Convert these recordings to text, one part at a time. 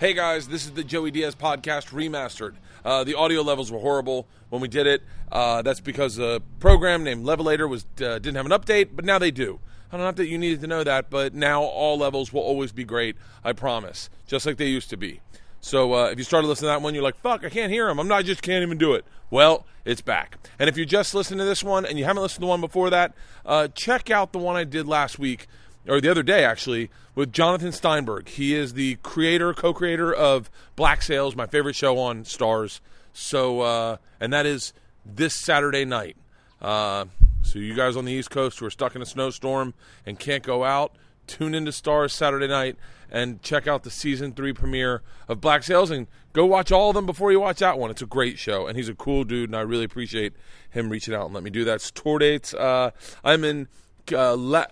Hey guys, this is the Joey Diaz podcast remastered. Uh, the audio levels were horrible when we did it. Uh, that's because a program named Levelator was uh, didn't have an update, but now they do. I don't know that you needed to know that, but now all levels will always be great. I promise, just like they used to be. So uh, if you started listening to that one, you're like, "Fuck, I can't hear them. I'm not I just can't even do it." Well, it's back. And if you just listened to this one and you haven't listened to the one before that, uh, check out the one I did last week or the other day actually with Jonathan Steinberg. He is the creator, co-creator of Black Sails, my favorite show on Starz. So, uh, and that is this Saturday night. Uh, so you guys on the East Coast who are stuck in a snowstorm and can't go out, tune into Starz Saturday night and check out the season three premiere of Black Sails and go watch all of them before you watch that one. It's a great show, and he's a cool dude, and I really appreciate him reaching out and let me do that. It's tour dates. Uh, I'm in. Uh, La-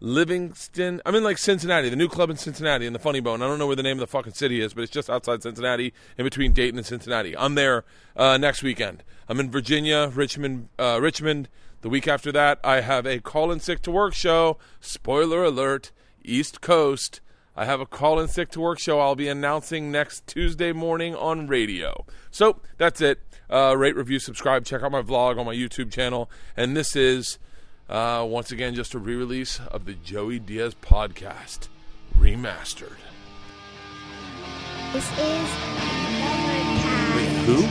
Livingston. I'm in like Cincinnati, the new club in Cincinnati, in the Funny Bone. I don't know where the name of the fucking city is, but it's just outside Cincinnati, in between Dayton and Cincinnati. I'm there uh, next weekend. I'm in Virginia, Richmond, uh, Richmond. The week after that, I have a call in sick to work show. Spoiler alert: East Coast. I have a call in sick to work show. I'll be announcing next Tuesday morning on radio. So that's it. Uh, rate, review, subscribe. Check out my vlog on my YouTube channel. And this is uh, once again, just a re release of the Joey Diaz podcast, remastered. This is Who?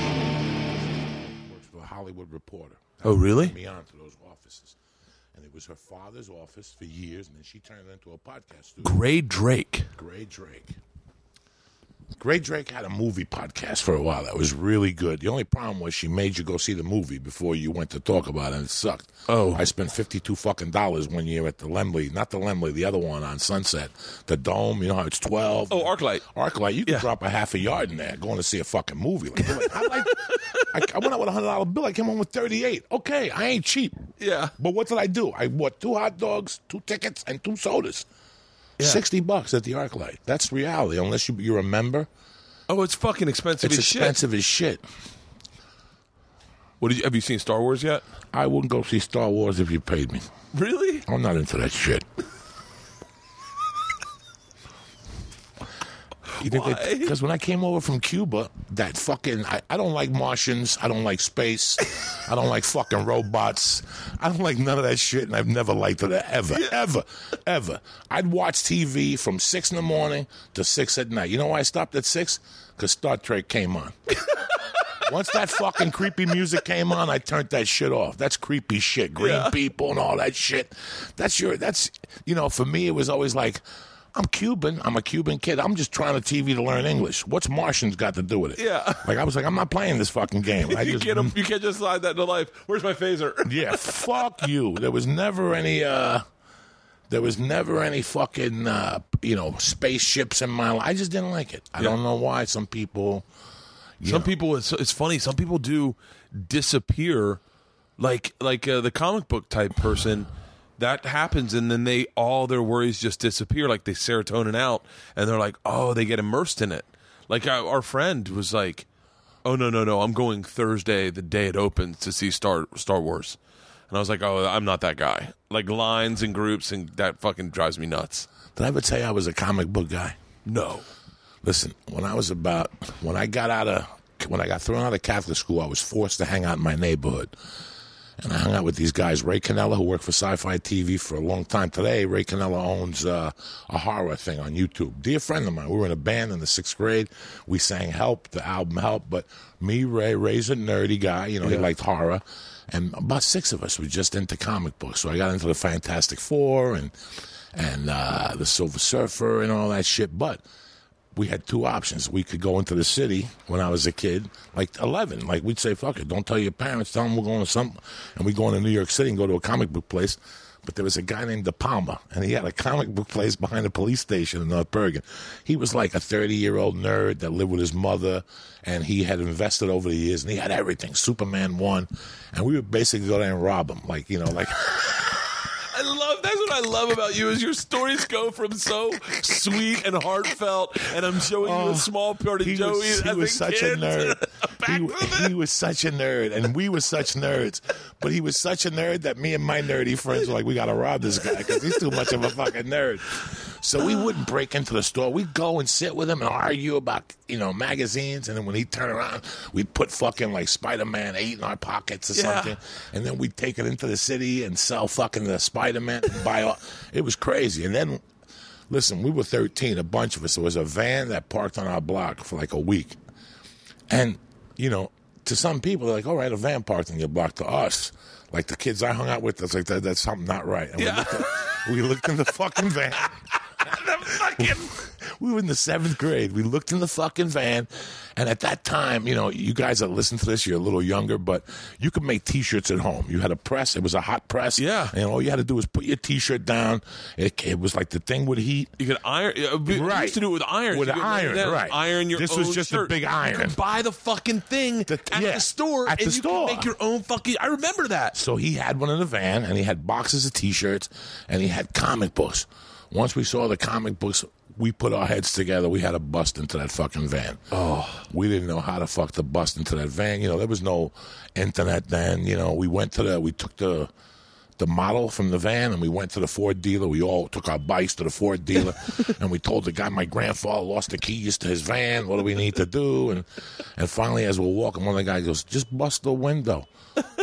works for a Hollywood Reporter. Oh, really? Me on to those offices, and it was her father's office for years, and then she turned it into a podcast studio. Grae Drake. Grae Drake. Grae Drake had a movie podcast for a while that was really good. The only problem was she made you go see the movie before you went to talk about it, and it sucked. Oh. I spent fifty-two fucking dollars one year at the Laemmle, not the Laemmle, the other one on Sunset, the Dome. You know how it's twelve. Oh, ArcLight. ArcLight. You can Yeah. drop a half a yard in there going to see a fucking movie. Like, like, I, like, I, I went out with a hundred dollar bill. I came home with thirty-eight. Okay, I ain't cheap. Yeah. But what did I do? I bought two hot dogs, two tickets, and two sodas. Sixty bucks at the ArcLight. That's reality. Unless you, you're a member, Oh, it's fucking expensive it's as expensive as shit. shit. What did you have you seen Star Wars yet? I wouldn't go see Star Wars if you paid me. Really? I'm not into that shit. You think Why? Because when I came over from Cuba, that fucking I, I don't like Martians. I don't like space. I don't like fucking robots. I don't like none of that shit, and I've never liked it ever, ever, ever. I'd watch TV from six in the morning to six at night. You know why I stopped at six? Because Star Trek came on. Once that fucking creepy music came on, I turned that shit off. That's creepy shit. Green Yeah. people and all that shit. That's your. That's you know. For me, it was always like, I'm Cuban. I'm a Cuban kid. I'm just trying to TV to learn English. What's Martians got to do with it? Yeah. Like I was like, I'm not playing this fucking game. I you just can't you can't just slide that into life. Where's my phaser? yeah. Fuck you. There was never any. uh there was never any fucking, uh, you know, spaceships in my life. I just didn't like it. I don't know why. Some people, Some people, it's, it's funny. Some people do disappear, like like uh, the comic book type person. That happens, and then they all their worries just disappear. Like they serotonin out, and they're like, oh, they get immersed in it. Like our, our friend was like, oh no no no, I'm going Thursday, the day it opens, to see Star Star Wars, and I was like, oh, I'm not that guy. Like lines and groups, and that fucking drives me nuts. did I ever tell you I was a comic book guy? No, Listen, when I was about when I got out of when I got thrown out of Catholic school, I was forced to hang out in my neighborhood. And I hung out with these guys, Ray Canella, who worked for Sci-Fi TV for a long time. Today, Ray Canella owns uh, a horror thing on YouTube. Dear friend of mine, we were in a band in the sixth grade. We sang "Help," the album "Help," but me, Ray, Ray's a nerdy guy. You know, he liked horror, and about six of us were just into comic books. So I got into the Fantastic Four and and uh, the Silver Surfer and all that shit, but we had two options. We could go into the city when I was a kid, like 11. Like we'd say, fuck it, don't tell your parents, tell them we're going to some, and we'd go into New York City and go to a comic book place. But there was a guy named De Palma, and he had a comic book place behind a police station in North Bergen. He was like a 30 year old nerd that lived with his mother, and he had invested over the years, and he had everything Superman 1. And we would basically go there and rob him. Like, you know, like. I love that's what I love about you is your stories go from so sweet and heartfelt, and I'm showing you a oh, small part of Oh, he Joey was, he as was a such kid a nerd. he, he was such a nerd, and we were such nerds. But he was such a nerd that me and my nerdy friends were like, we got to rob this guy because he's too much of a fucking nerd. So we wouldn't break into the store. We'd go and sit with him and argue about, you know, magazines. And then when he'd turn around, we'd put fucking like Spider Man 8 in our pockets or Yeah. something. And then we'd take it into the city and sell fucking the Spider Man buy all. It was crazy. And then, listen, we were 13, a bunch of us. There was a van that parked on our block for like a week. And, you know, to some people, they're like, all right, a van parked on your block. To us, like the kids I hung out with, that's like, that, that's something not right. And we, looked at, we looked in the fucking van. we were in the seventh grade. We looked in the fucking van, and at that time, you know, you guys that listen to this, you're a little younger, but you could make T-shirts at home. You had a press; it was a hot press. Yeah. and all you had to do was put your T-shirt down. It, it was like the thing would heat. You could iron. we- Right. used to do it with iron. With iron, right. Iron your This was just a shirt. big You iron. could buy the fucking thing The- at yeah, the store, at and the you store. could make your own fucking. I remember that. So he had one in the van, and he had boxes of T-shirts, and he had comic books. Once we saw the comic books, we put our heads together. We had to bust into that fucking van. Oh, we didn't know how to fuck to bust into that van. You know, there was no internet then. You know, we went to the, we took the. The model from the van, and we went to the Ford dealer. We all took our bikes to the Ford dealer, and we told the guy, "My grandfather lost the keys to his van. What do we need to do?" And and finally, as we're walking, one of the guys goes, "Just bust the window."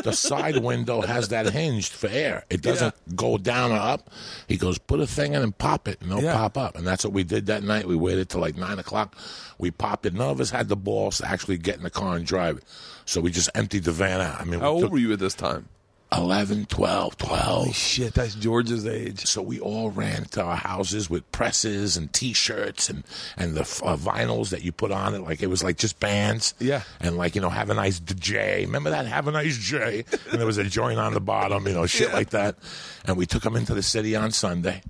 the side window has that hinged for air. It doesn't go down or up. He goes, put a thing in and pop it, and it'll Yeah. pop up. And that's what we did that night. We waited till like nine o'clock. We popped it. None of us had the balls to actually get in the car and drive it. So we just emptied the van out. I mean, How old took were you at this time? 11, 12, 12. Shit, that's George's age. So we all ran to our houses with presses and T-shirts and and the uh, vinyls that you put on it, like it was like just bands. Yeah. And like you know, have a nice J. Remember that? Have a nice J. And there was a joint on the bottom, you know, shit Yeah. like that. And we took them into the city on Sunday,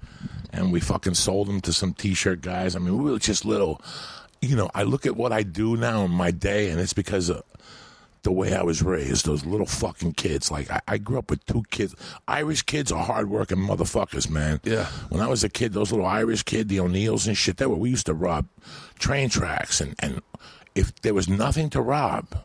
and we fucking sold them to some T-shirt guys. I mean, we were just little. You know, I look at what I do now in my day, and it's because of the way I was raised, those little fucking kids. Like I, I grew up with two kids. Irish kids are hardworking motherfuckers, man. Yeah. When I was a kid, those little Irish kid, the O'Neills and shit, they were we used to rob train tracks and, and if there was nothing to rob,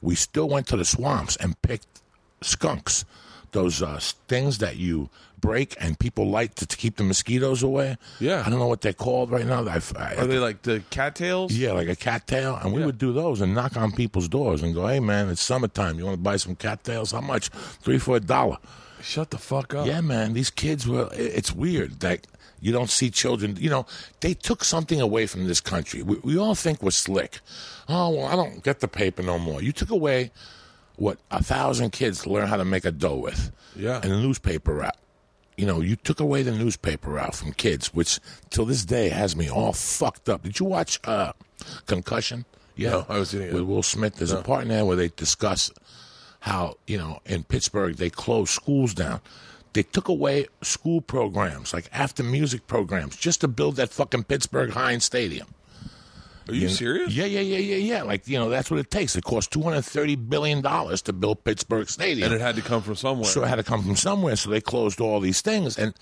we still went to the swamps and picked skunks. Those uh, things that you break and people light to, to keep the mosquitoes away. Yeah. I don't know what they're called right now. I've, I, Are they like the cattails? yeah, like a cattail. And we Yeah. would do those and knock on people's doors and go, hey, man, it's summertime. You want to buy some cattails? How much? Three for a dollar. Shut the fuck up. Yeah, man, these kids were, it's weird that you don't see children, you know, they took something away from this country. We, we all think we're slick. Oh, well, I don't get the paper no more. You took away what a thousand kids learn how to make a dough with. Yeah. And the newspaper route. You know, you took away the newspaper route from kids, which till this day has me all fucked up. Did you watch uh, Concussion? Yeah. No, I haven't seen it. With Will Smith. There's a part in there where they discuss how, you know, in Pittsburgh they closed schools down. They took away school programs, like after music programs, just to build that fucking Pittsburgh Heinz Stadium. Are you, know? serious? Yeah, yeah, yeah, yeah, yeah. Like, you know, that's what it takes. It cost $230 billion to build Pittsburgh Stadium. And it had to come from somewhere. So it had to come from somewhere. So they closed all these things, and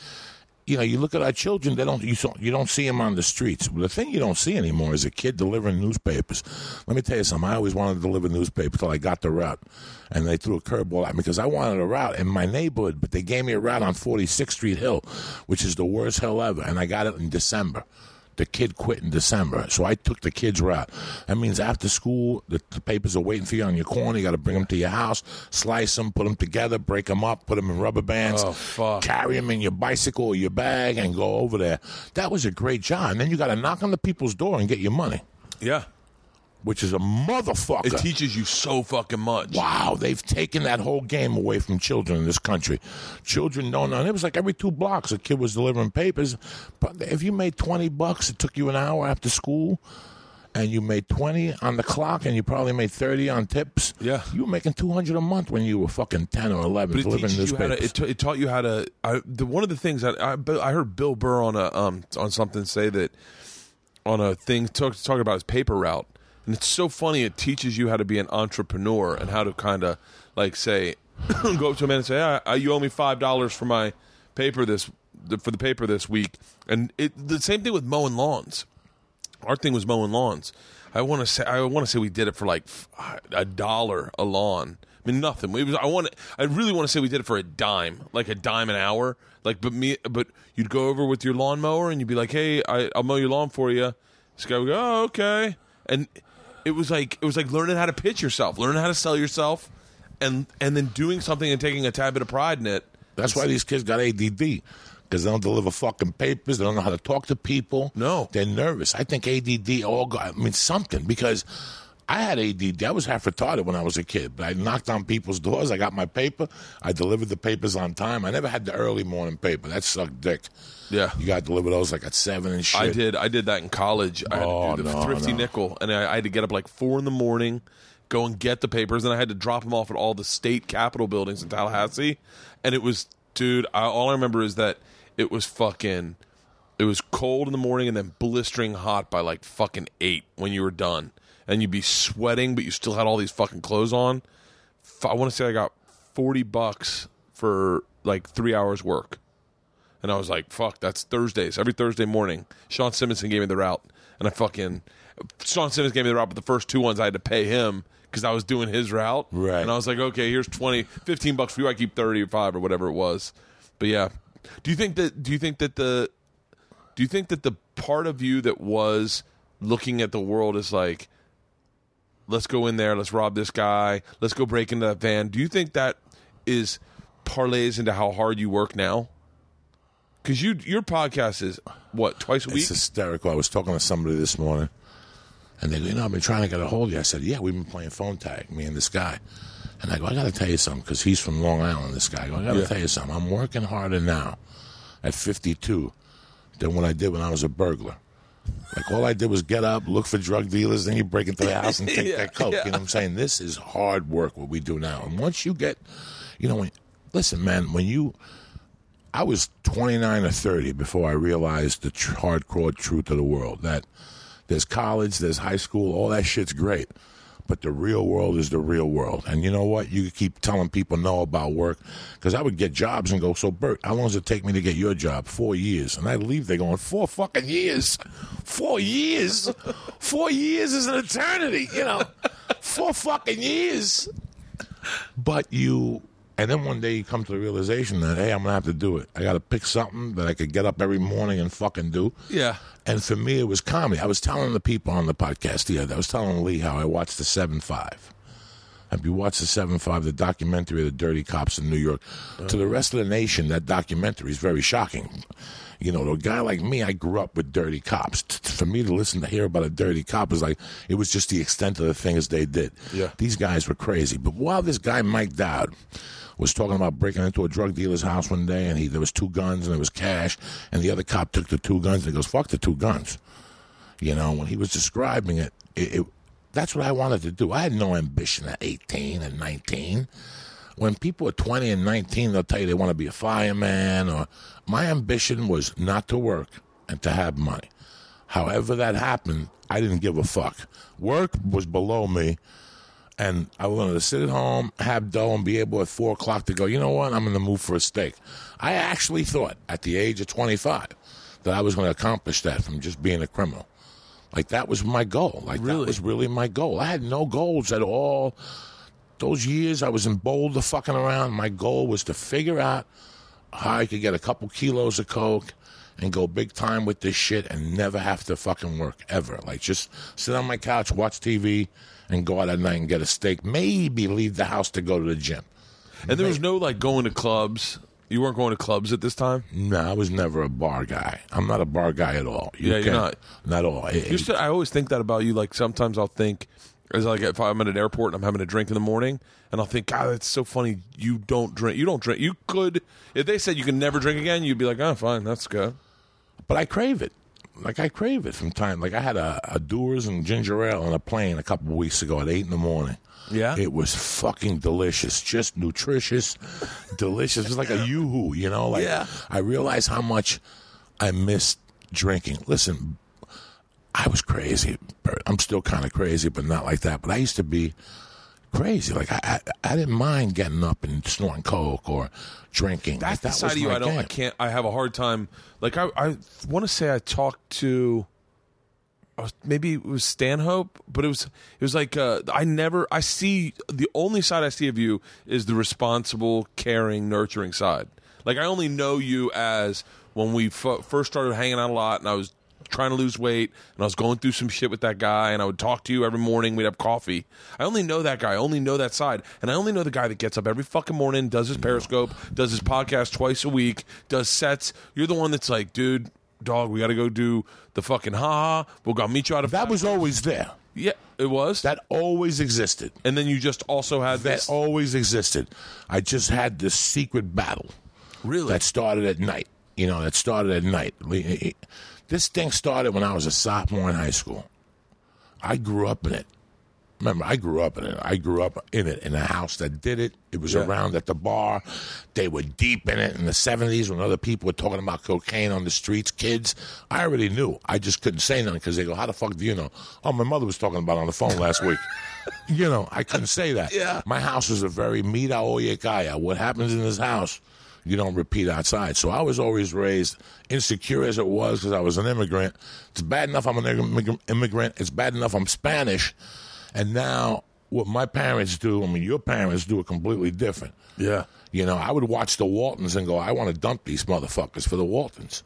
you know, you look at our children. They don't. You don't. You don't see them on the streets. The thing you don't see anymore is a kid delivering newspapers. Let me tell you something. I always wanted to deliver newspapers till I got the route, and they threw a curveball at me because I wanted a route in my neighborhood, but they gave me a route on 46th Street Hill, which is the worst hill ever, and I got it in December. The kid quit in December, so I took the kid's route. That means after school, the, the papers are waiting for you on your corner. You got to bring them to your house, slice them, put them together, break them up, put them in rubber bands, Oh, carry them in your bicycle or your bag, and go over there. That was a great job. And then you got to knock on the people's door and get your money, yeah. Which is a motherfucker. It teaches you so fucking much. Wow, they've taken that whole game away from children in this country. Children don't know. And it was like every two blocks a kid was delivering papers. But if you made 20 bucks, it took you an hour after school, and you made 20 on the clock, and you probably made 30 on tips. Yeah. You were making 200 a month when you were fucking 10 or 11 But it delivering teaches you how newspapers. to. It, ta- it taught you how to. I, the, one of the things that I, I heard Bill Burr on a um on something say that on a thing talk, talking about his paper route, and it's so funny. It teaches you how to be an entrepreneur and how to kind of like say, go up to a man and say, ah, "You owe me five dollars for my paper this for the paper this week," and it the same thing with mowing lawns. Our thing was mowing lawns. I want to say I want to say we did it for like a dollar a lawn. I mean nothing. It was I want I really want to say we did it for a dime, like a dime an hour. Like but me but you'd go over with your lawnmower and you'd be like, "Hey, I, I'll mow your lawn for you." This guy would go, "Oh, okay." And it was like it was like learning how to pitch yourself, learning how to sell yourself, and and then doing something and taking a tad bit of pride in it. That's why these kids got ADD because they don't deliver fucking papers. They don't know how to talk to people. No. they're nervous. I think ADD all got. I mean something because I had ADD. I was half retarded when I was a kid, but I knocked on people's doors. I got my paper. I delivered the papers on time. I never had the early morning paper. That sucked dick. Yeah. you got to deliver those like at seven and shit. I did. I did that in college. I had Oh, to do oh, the no, thrifty no. nickel, and I, I had to get up like four in the morning, go and get the papers, and I had to drop them off at all the state capitol buildings in Tallahassee. And it was, dude. I, all I remember is that it was fucking. It was cold in the morning and then blistering hot by like fucking eight when you were done, and you'd be sweating, but you still had all these fucking clothes on. I want to say I got forty bucks for like three hours work. And I was like, fuck, that's Thursdays. Every Thursday morning. Sean Simonson gave me the route. And I fucking. Sean Simmons gave me the route, but the first two ones I had to pay him because I was doing his route. Right. And I was like, okay, here's 20, 15 bucks for you. I keep 35 or whatever it was. But yeah. Do you think that, do you think that the, do you think that the part of you that was looking at the world is like, let's go in there, let's rob this guy, let's go break into that van. Do you think that is parlays into how hard you work now? Because you your podcast is what twice a week. It's hysterical. I was talking to somebody this morning, and they go, "You know, I've been trying to get a hold of you." I said, "Yeah, we've been playing phone tag, me and this guy." And I go, "I got to tell you something," because he's from Long Island. This guy, I go, "I got to Yeah. tell you something. I'm working harder now, at 52, than what I did when I was a burglar." Like all I did was get up, look for drug dealers, then you break into the house and take Yeah, their coke. yeah. You know what I'm saying? This is hard work what we do now. And once you get, you know, when, listen, man, when you, I was 29 or 30 before I realized the tr- hardcore truth of the world that there's college, there's high school, all that shit's great. But the real world is the real world. And you know what? You keep telling people no about work. Because I would get jobs and go, So, Bert, how long does it take me to get your job? Four years. And I'd leave there going, Four fucking years. Four years. Four years is an eternity, you know. Four fucking years. But you, and then one day you come to the realization that, hey, I'm going to have to do it. I got to pick something that I could get up every morning and fucking do. Yeah. And for me, it was comedy. I was telling the people on the podcast the other day, I was telling Lee how I watched the 7 5. Have you watched the 7 5, the documentary of the dirty cops in New York? To the rest of the nation, that documentary is very shocking. You know, a guy like me, I grew up with dirty cops. For me to listen to hear about a dirty cop was like, it was just the extent of the things they did. Yeah. These guys were crazy. But while this guy, Mike Dowd, was talking about breaking into a drug dealer's house one day, and he there was two guns and there was cash, and the other cop took the two guns and he goes, "Fuck the two guns." You know, when he was describing it, it, it that's what I wanted to do. I had no ambition at 18 and 19. When people are 20 and 19, they'll tell you they want to be a fireman, or my ambition was not to work and to have money. However that happened, I didn't give a fuck. Work was below me and I wanted to sit at home, have dough, and be able at four o'clock to go. You know what? I'm in the mood for a steak. I actually thought at the age of 25 that I was going to accomplish that from just being a criminal. Like that was my goal. Like Really? that was really my goal. I had no goals at all. Those years I was in Boulder fucking around. My goal was to figure out how I could get a couple kilos of coke and go big time with this shit and never have to fucking work ever. Like just sit on my couch, watch TV, and go out at night and get a steak. Maybe leave the house to go to the gym. And there was no like going to clubs. You weren't going to clubs at this time. No, I was never a bar guy. I'm not a bar guy at all. You Yeah, you're not. Not at all. It- still, I always think that about you. Like sometimes I'll think, as like if I'm at an airport and I'm having a drink in the morning, and I'll think, God, that's so funny. You don't drink. You don't drink. You could if they said you can never drink again, you'd be like, oh, fine, that's good. but I crave it. Like I crave it from time. Like I had a, a Dewar's and ginger ale on a plane a couple of weeks ago at eight in the morning. Yeah? it was fucking delicious, just nutritious, delicious. It was like a yoo-hoo, you know. Like Yeah. I realized how much I missed drinking. Listen, I was crazy. I'm still kind of crazy, but not like that. But I used to be crazy. Like I, I, I didn't mind getting up and snorting coke or drinking. That's the that side was of you I don't. I can't. I have a hard time. Like I, I want to say I talked to. Maybe it was Stanhope, but it was it was like uh, I never I see the only side I see of you is the responsible, caring, nurturing side. Like I only know you as when we f- first started hanging out a lot, and I was trying to lose weight, and I was going through some shit with that guy, and I would talk to you every morning. We'd have coffee. I only know that guy. I only know that side, and I only know the guy that gets up every fucking morning, does his Periscope, does his podcast twice a week, does sets. You're the one that's like, dude, dog, we got to go do the fucking ha ha. We'll go meet you out of That was always there. yeah, it was. That always existed. and then you just also had That this. always existed. I just had this secret battle really? that started at night. You know, that started at night. This thing started when I was a sophomore in high school. I grew up in it. Remember, I grew up in it. I grew up in it in a house that did it. It was Yeah. around at the bar. They were deep in it in the 70s when other people were talking about cocaine on the streets. Kids, I already knew. I just couldn't say nothing because they go, How the fuck do you know? Oh, my mother was talking about it on the phone last week. you know, I couldn't say that. Yeah. My house was a very mira oyekaya. What happens in this house, you don't repeat outside. So I was always raised insecure as it was because I was an immigrant. It's bad enough I'm an immigrant. It's bad enough I'm Spanish. And now what my parents do, I mean, your parents do it completely different. yeah. You know, I would watch the Waltons and go, I want to dump these motherfuckers for the Waltons.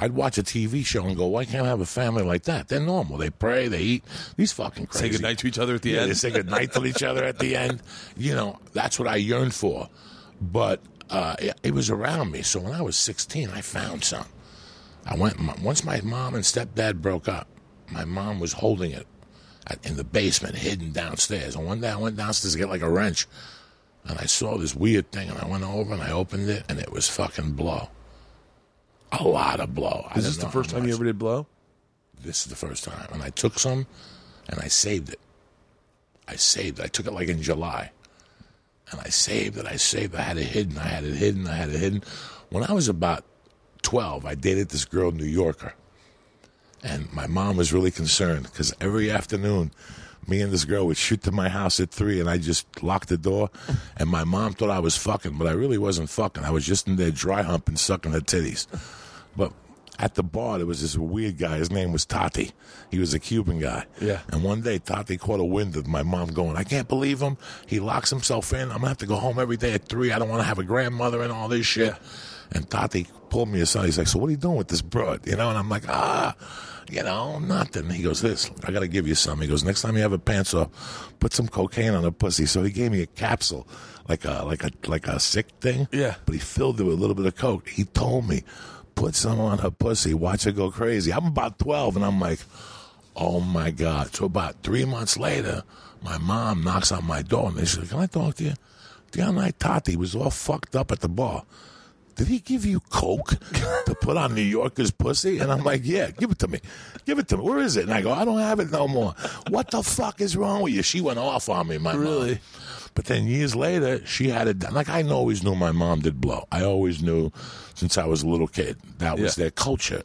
I'd watch a TV show and go, why can't I have a family like that? They're normal. They pray, they eat. These fucking crazy. Say goodnight to each other at the Yeah, end. they say goodnight to each other at the end. You know, that's what I yearned for. But uh, it, it was around me. So when I was 16, I found some. I went, once my mom and stepdad broke up, my mom was holding it in the basement, hidden downstairs. And one day I went downstairs to get like a wrench, and I saw this weird thing, and I went over and I opened it, and it was fucking blow. A lot of blow. Is this the first time you ever did blow? This is the first time. And I took some and I saved it. I saved it. I took it like in July. And I saved it. I saved it. I had it hidden. I had it hidden. I had it hidden. When I was about 12, I dated this girl, New Yorker. And my mom was really concerned because every afternoon, me and this girl would shoot to my house at three, and I just locked the door. And my mom thought I was fucking, but I really wasn't fucking. I was just in there dry humping, sucking her titties. But at the bar, there was this weird guy. His name was Tati. He was a Cuban guy. Yeah. And one day, Tati caught a wind of my mom going, I can't believe him. He locks himself in. I'm going to have to go home every day at three. I don't want to have a grandmother and all this shit. Yeah. And Tati pulled me aside. He's like, So what are you doing with this broad? You know? And I'm like, Ah, you know, nothing. He goes, This, I got to give you some. He goes, Next time you have a pants off, put some cocaine on her pussy. So he gave me a capsule, like a, like a, like a sick thing. Yeah. But he filled it with a little bit of coke. He told me, Put some on her pussy. Watch her go crazy. I'm about 12, and I'm like, Oh my God. So about three months later, my mom knocks on my door and she's like, Can I talk to you? The other night, Tati was all fucked up at the bar. Did he give you coke to put on New Yorker's pussy? And I'm like, Yeah, give it to me. Give it to me. Where is it? And I go, I don't have it no more. What the fuck is wrong with you? She went off on me, my Really? mom. But then years later, she had it done. Like I always knew my mom did blow. I always knew since I was a little kid. That was Yeah. their culture.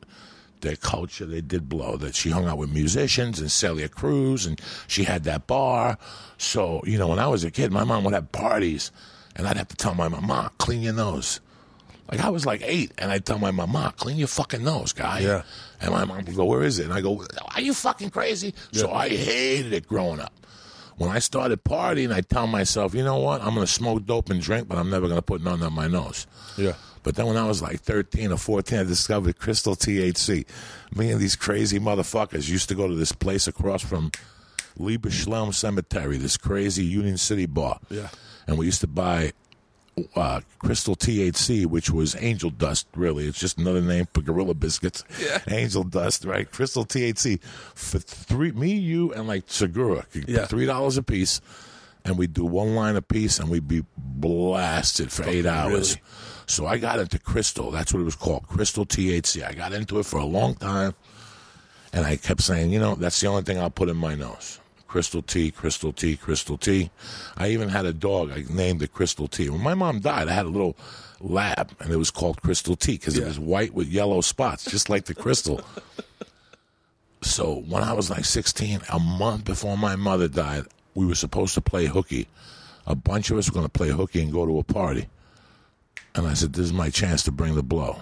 Their culture, they did blow. That she hung out with musicians and Celia Cruz, and she had that bar. So you know, when I was a kid, my mom would have parties, and I'd have to tell my mom, "Ma, clean your nose." Like I was like eight, and I'd tell my mom, "Ma, clean your fucking nose, guy." Yeah. And my mom would go, "Where is it?" And I go, "Are you fucking crazy?" Yeah. So I hated it growing up. When I started partying, I tell myself, you know what? I'm going to smoke dope and drink, but I'm never going to put none on my nose. Yeah. But then when I was like 13 or 14, I discovered crystal THC. Me and these crazy motherfuckers used to go to this place across from Lieberschlem Cemetery, this crazy Union City bar. Yeah. And we used to buy uh, crystal THC, which was angel dust, really. It's just another name for gorilla biscuits. Yeah. Angel dust, right? Crystal THC. For three, me, you, and like Segura, Yeah. $3 a piece. And we'd do one line a piece and we'd be blasted for eight hours. really? So I got into crystal. That's what it was called, crystal THC. I got into it for a long time. And I kept saying, you know, that's the only thing I'll put in my nose. Crystal tea, crystal tea, crystal tea. I even had a dog. I named it Crystal Tea. When my mom died, I had a little lab, and it was called Crystal Tea because it was white with yellow spots, just like the crystal. so when I was like 16, a month before my mother died, we were supposed to play hooky. A bunch of us were going to play hooky and go to a party. And I said, this is my chance to bring the blow.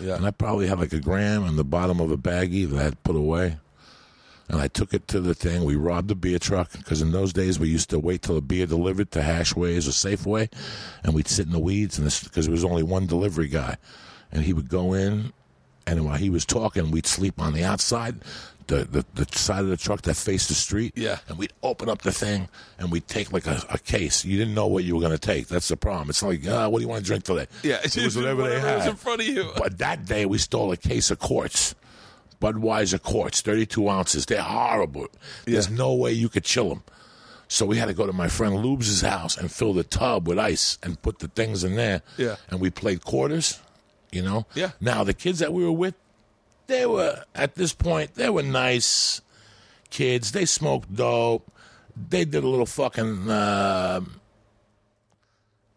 Yeah. And I probably had like a gram in the bottom of a baggie that I had put away. and I took it to the thing. We robbed the beer truck because in those days we used to wait till the beer delivered to Hashways or Safeway, and we'd sit in the weeds, and because there was only one delivery guy, and he would go in, and while he was talking, we'd sleep on the outside. The, the, the side of the truck that faced the street. Yeah. And we'd open up the thing and we'd take like a, a case. You didn't know what you were going to take. That's the problem. It's like, ah, what do you want to drink today? Yeah, It was whatever, they was had. in front of you. But that day we stole a case of quarts. Budweiser quarts, 32 ounces. They're horrible. There's Yeah. no way you could chill them. So we had to go to my friend Lubes' house and fill the tub with ice and put the things in there. Yeah. And we played quarters, you know? Yeah. Now, the kids that we were with, they were, at this point, they were nice kids. They smoked dope. They did a little fucking, uh,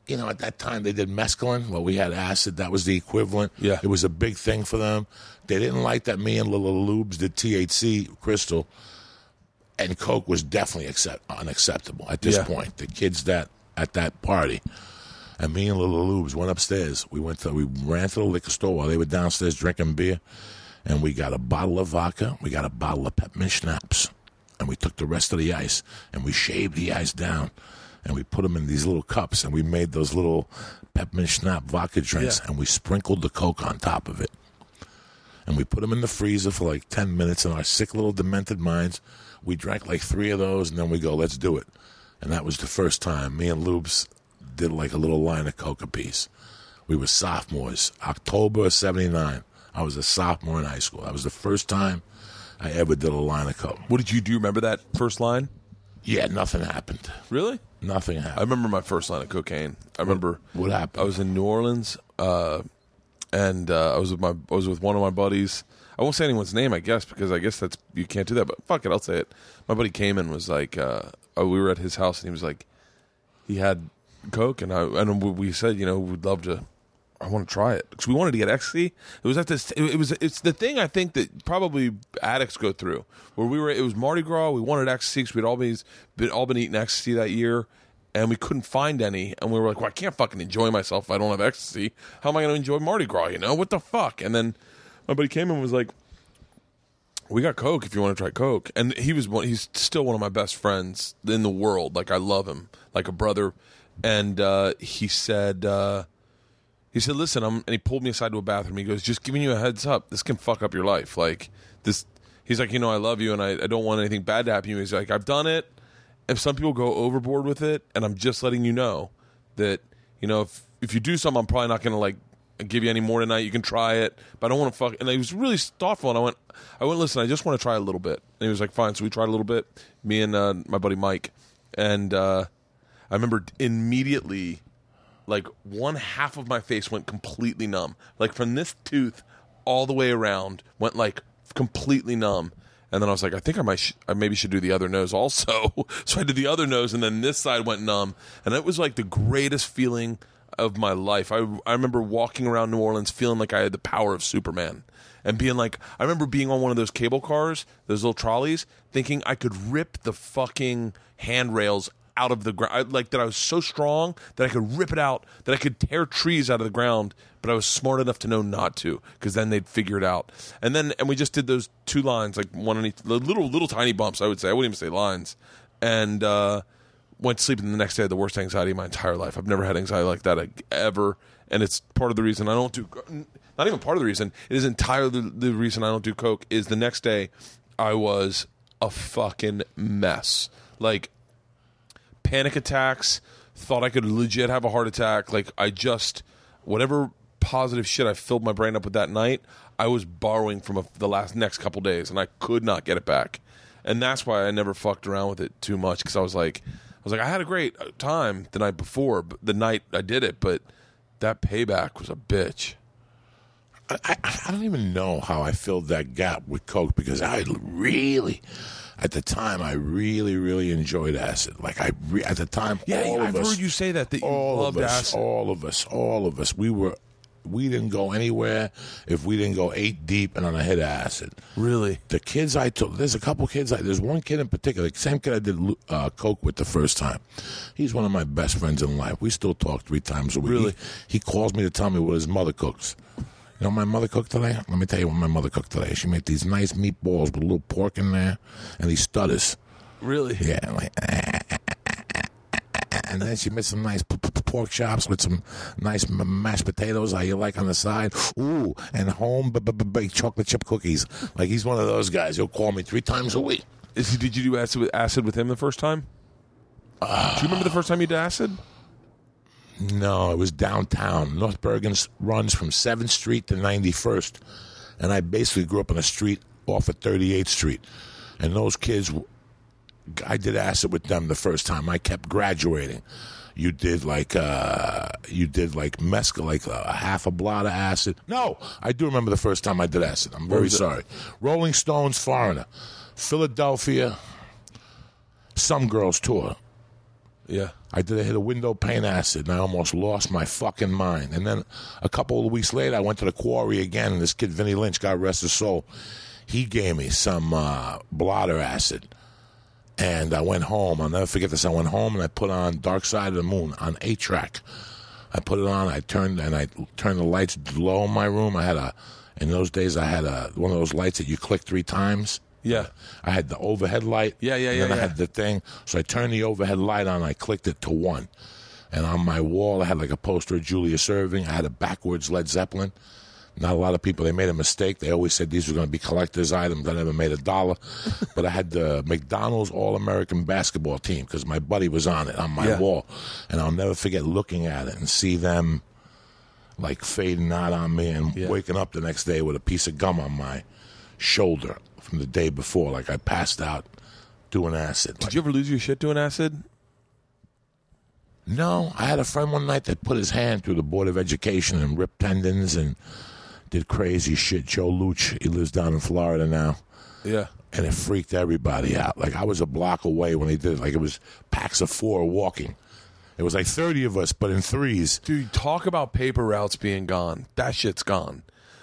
you know, at that time they did mescaline. Well, we had acid. That was the equivalent. Yeah. It was a big thing for them. They didn't like that me and Little Lubes did THC crystal, and Coke was definitely accept- unacceptable at this Yeah. point. The kids that at that party, and me and Little Lubes went upstairs. We went to we ran to the liquor store while they were downstairs drinking beer, and we got a bottle of vodka. We got a bottle of peppermint schnapps, and we took the rest of the ice and we shaved the ice down, and we put them in these little cups, and we made those little peppermint schnapps vodka drinks, Yeah. and we sprinkled the Coke on top of it and we put them in the freezer for like 10 minutes in our sick little demented minds. We drank like three of those, and then we go, let's do it. And that was the first time me and Lubes did like a little line of Coke apiece. We were sophomores, October of 79. I was a sophomore in high school. That was the first time I ever did a line of Coke. What did you do? You remember that first line? Yeah, nothing happened. Really? Nothing happened. I remember my first line of cocaine. I remember What happened? I was in New Orleans, uh, and uh, I was with my I was with one of my buddies. I won't say anyone's name, I guess, because I guess that's you can't do that. But fuck it, I'll say it. My buddy came and was like, uh, oh, we were at his house, and he was like, he had coke, and I and we said, you know, we'd love to. I want to try it because we wanted to get ecstasy. It was at this. It, was. It's the thing I think that probably addicts go through. Where we were, it was Mardi Gras. We wanted ecstasy because we'd all been, been all been eating ecstasy that year, and we couldn't find any. And we were like, "Well, I can't fucking enjoy myself if I don't have ecstasy. How am I going to enjoy Mardi Gras? You know what the fuck?" And then my buddy came and was like, "We got Coke if you want to try Coke." And he was one. He's still one of my best friends in the world. Like I love him like a brother. And uh, he said. Uh, he said, "Listen, I'm," and he pulled me aside to a bathroom. He goes, "Just giving you a heads up. This can fuck up your life. Like this." He's like, "You know, I love you, and I, I don't want anything bad to happen to you." He's like, "I've done it. If some people go overboard with it, and I'm just letting you know that you know if if you do something, I'm probably not going to like give you any more tonight. You can try it, but I don't want to fuck." And he was really thoughtful, and I went, "I went, listen, I just want to try a little bit." And he was like, "Fine." So we tried a little bit. Me and uh, my buddy Mike, and uh, I remember immediately like one half of my face went completely numb. Like from this tooth all the way around went like completely numb. And then I was like, I think I might, sh- I maybe should do the other nose also. so I did the other nose, and then this side went numb, and it was like the greatest feeling of my life. I I remember walking around New Orleans feeling like I had the power of Superman, and being like, I remember being on one of those cable cars, those little trolleys, thinking I could rip the fucking handrails out of the ground. Like that, I was so strong that I could rip it out, that I could tear trees out of the ground. But I was smart enough to know not to, because then they'd figure it out. And then, and we just did those two lines, like one on each, little little tiny bumps. I would say I wouldn't even say lines. And uh, went to sleep, and the next day I had the worst anxiety of my entire life. I've never had anxiety like that ever, and it's part of the reason I don't do. Not even part of the reason. It is entirely the reason I don't do coke. Is the next day I was a fucking mess. Like panic attacks, thought I could legit have a heart attack. Like I just whatever positive shit I filled my brain up with that night, I was borrowing from a, the last next couple days, and I could not get it back. And that's why I never fucked around with it too much because I was like, I was like, I had a great uh, time the night before, but the night I did it, but that payback was a bitch. I, I, I don't even know how I filled that gap with Coke because I really, at the time, I really, really enjoyed acid. Like I, re- at the time, Yeah, all I've us, heard you say that that you all loved of us, acid. all of us, all of us, we were, we didn't go anywhere if we didn't go eight deep and on a hit of acid. Really? The kids I took, there's a couple kids. I, there's one kid in particular, the same kid I did uh, coke with the first time. He's one of my best friends in life. We still talk three times a week. Really? He, he calls me to tell me what his mother cooks. You know what my mother cooked today? Let me tell you what my mother cooked today. She made these nice meatballs with a little pork in there and these stutters. Really? Yeah, like, ah, ah, ah, and then she made some nice p- p- pork chops with some nice m- mashed potatoes, how you like on the side. Ooh, and home b- b- baked chocolate chip cookies. Like he's one of those guys. He'll call me three times a week. Is he, did you do acid with, acid with him the first time? do you remember the first time you did acid? No, it was downtown. North Bergen runs from 7th Street to 91st. And I basically grew up on a street off of 38th Street. And those kids, I did acid with them the first time. I kept graduating. You did like uh, you did like mescal, like a half a blot of acid. No, I do remember the first time I did acid. I'm very was it? sorry. Rolling Stones, Foreigner, Philadelphia, Some Girls Tour. Yeah. I did a hit a window pane acid, and I almost lost my fucking mind. And then a couple of weeks later, I went to the quarry again, and this kid Vinny Lynch, God rest his soul, he gave me some uh, blotter acid. And I went home. I'll never forget this. I went home and I put on Dark Side of the Moon on A track. I put it on. I turned and I turned the lights low in my room. I had a in those days I had a one of those lights that you click three times. Yeah. I had the overhead light. Yeah, yeah, and yeah, I had the thing. So I turned the overhead light on. I clicked it to one. And on my wall, I had like a poster of Julius Erving. I had a backwards Led Zeppelin. Not a lot of people. They made a mistake. They always said these were going to be collector's items. I never made a dollar. but I had the McDonald's All American basketball team because my buddy was on it on my Yeah. wall. And I'll never forget looking at it and see them like fading out on me and Yeah. waking up the next day with a piece of gum on my shoulder from the day before. Like I passed out doing acid. Like, Did you ever lose your shit doing acid? no, I had a friend one night that put his hand through the Board of Education and ripped tendons and did crazy shit. Joe Luch, he lives down in Florida now. Yeah. And it freaked everybody out. Like I was a block away when he did it. Like it was packs of four walking. It was like 30 of us, but in threes. Dude, talk about paper routes being gone. That shit's gone.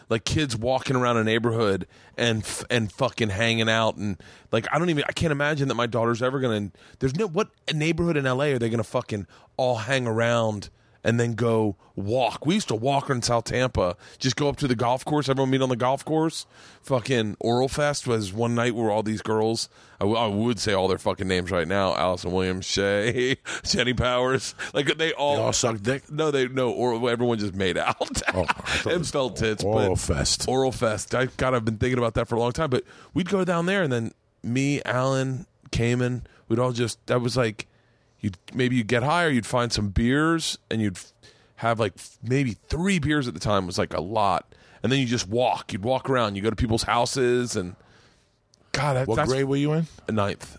Like kids walking around a neighborhood and f- and fucking hanging out and like I don't even I can't imagine that my daughter's ever gonna. There's no what neighborhood in LA are they gonna fucking all hang around and then go walk? We used to walk in South Tampa, just go up to the golf course. Everyone meet on the golf course. Fucking Oral Fest was one night where all these girls. I, w- I would say all their fucking names right now: Allison Williams, Shay, Jenny Powers. Like they all They all sucked dick. no, they no. Or everyone just made out Oh, I thought it and felt tits. Oral but Fest. Oral Fest. I God, I've been thinking about that for a long time. But we'd go down there, and then me, Alan, Cayman, we'd all just. That was like, you'd maybe you'd get higher, you'd find some beers, and you'd have like maybe three beers at the time was like a lot, and then you just walk. You'd walk around. You go to people's houses, and God, that, What that's grade were you in? a ninth.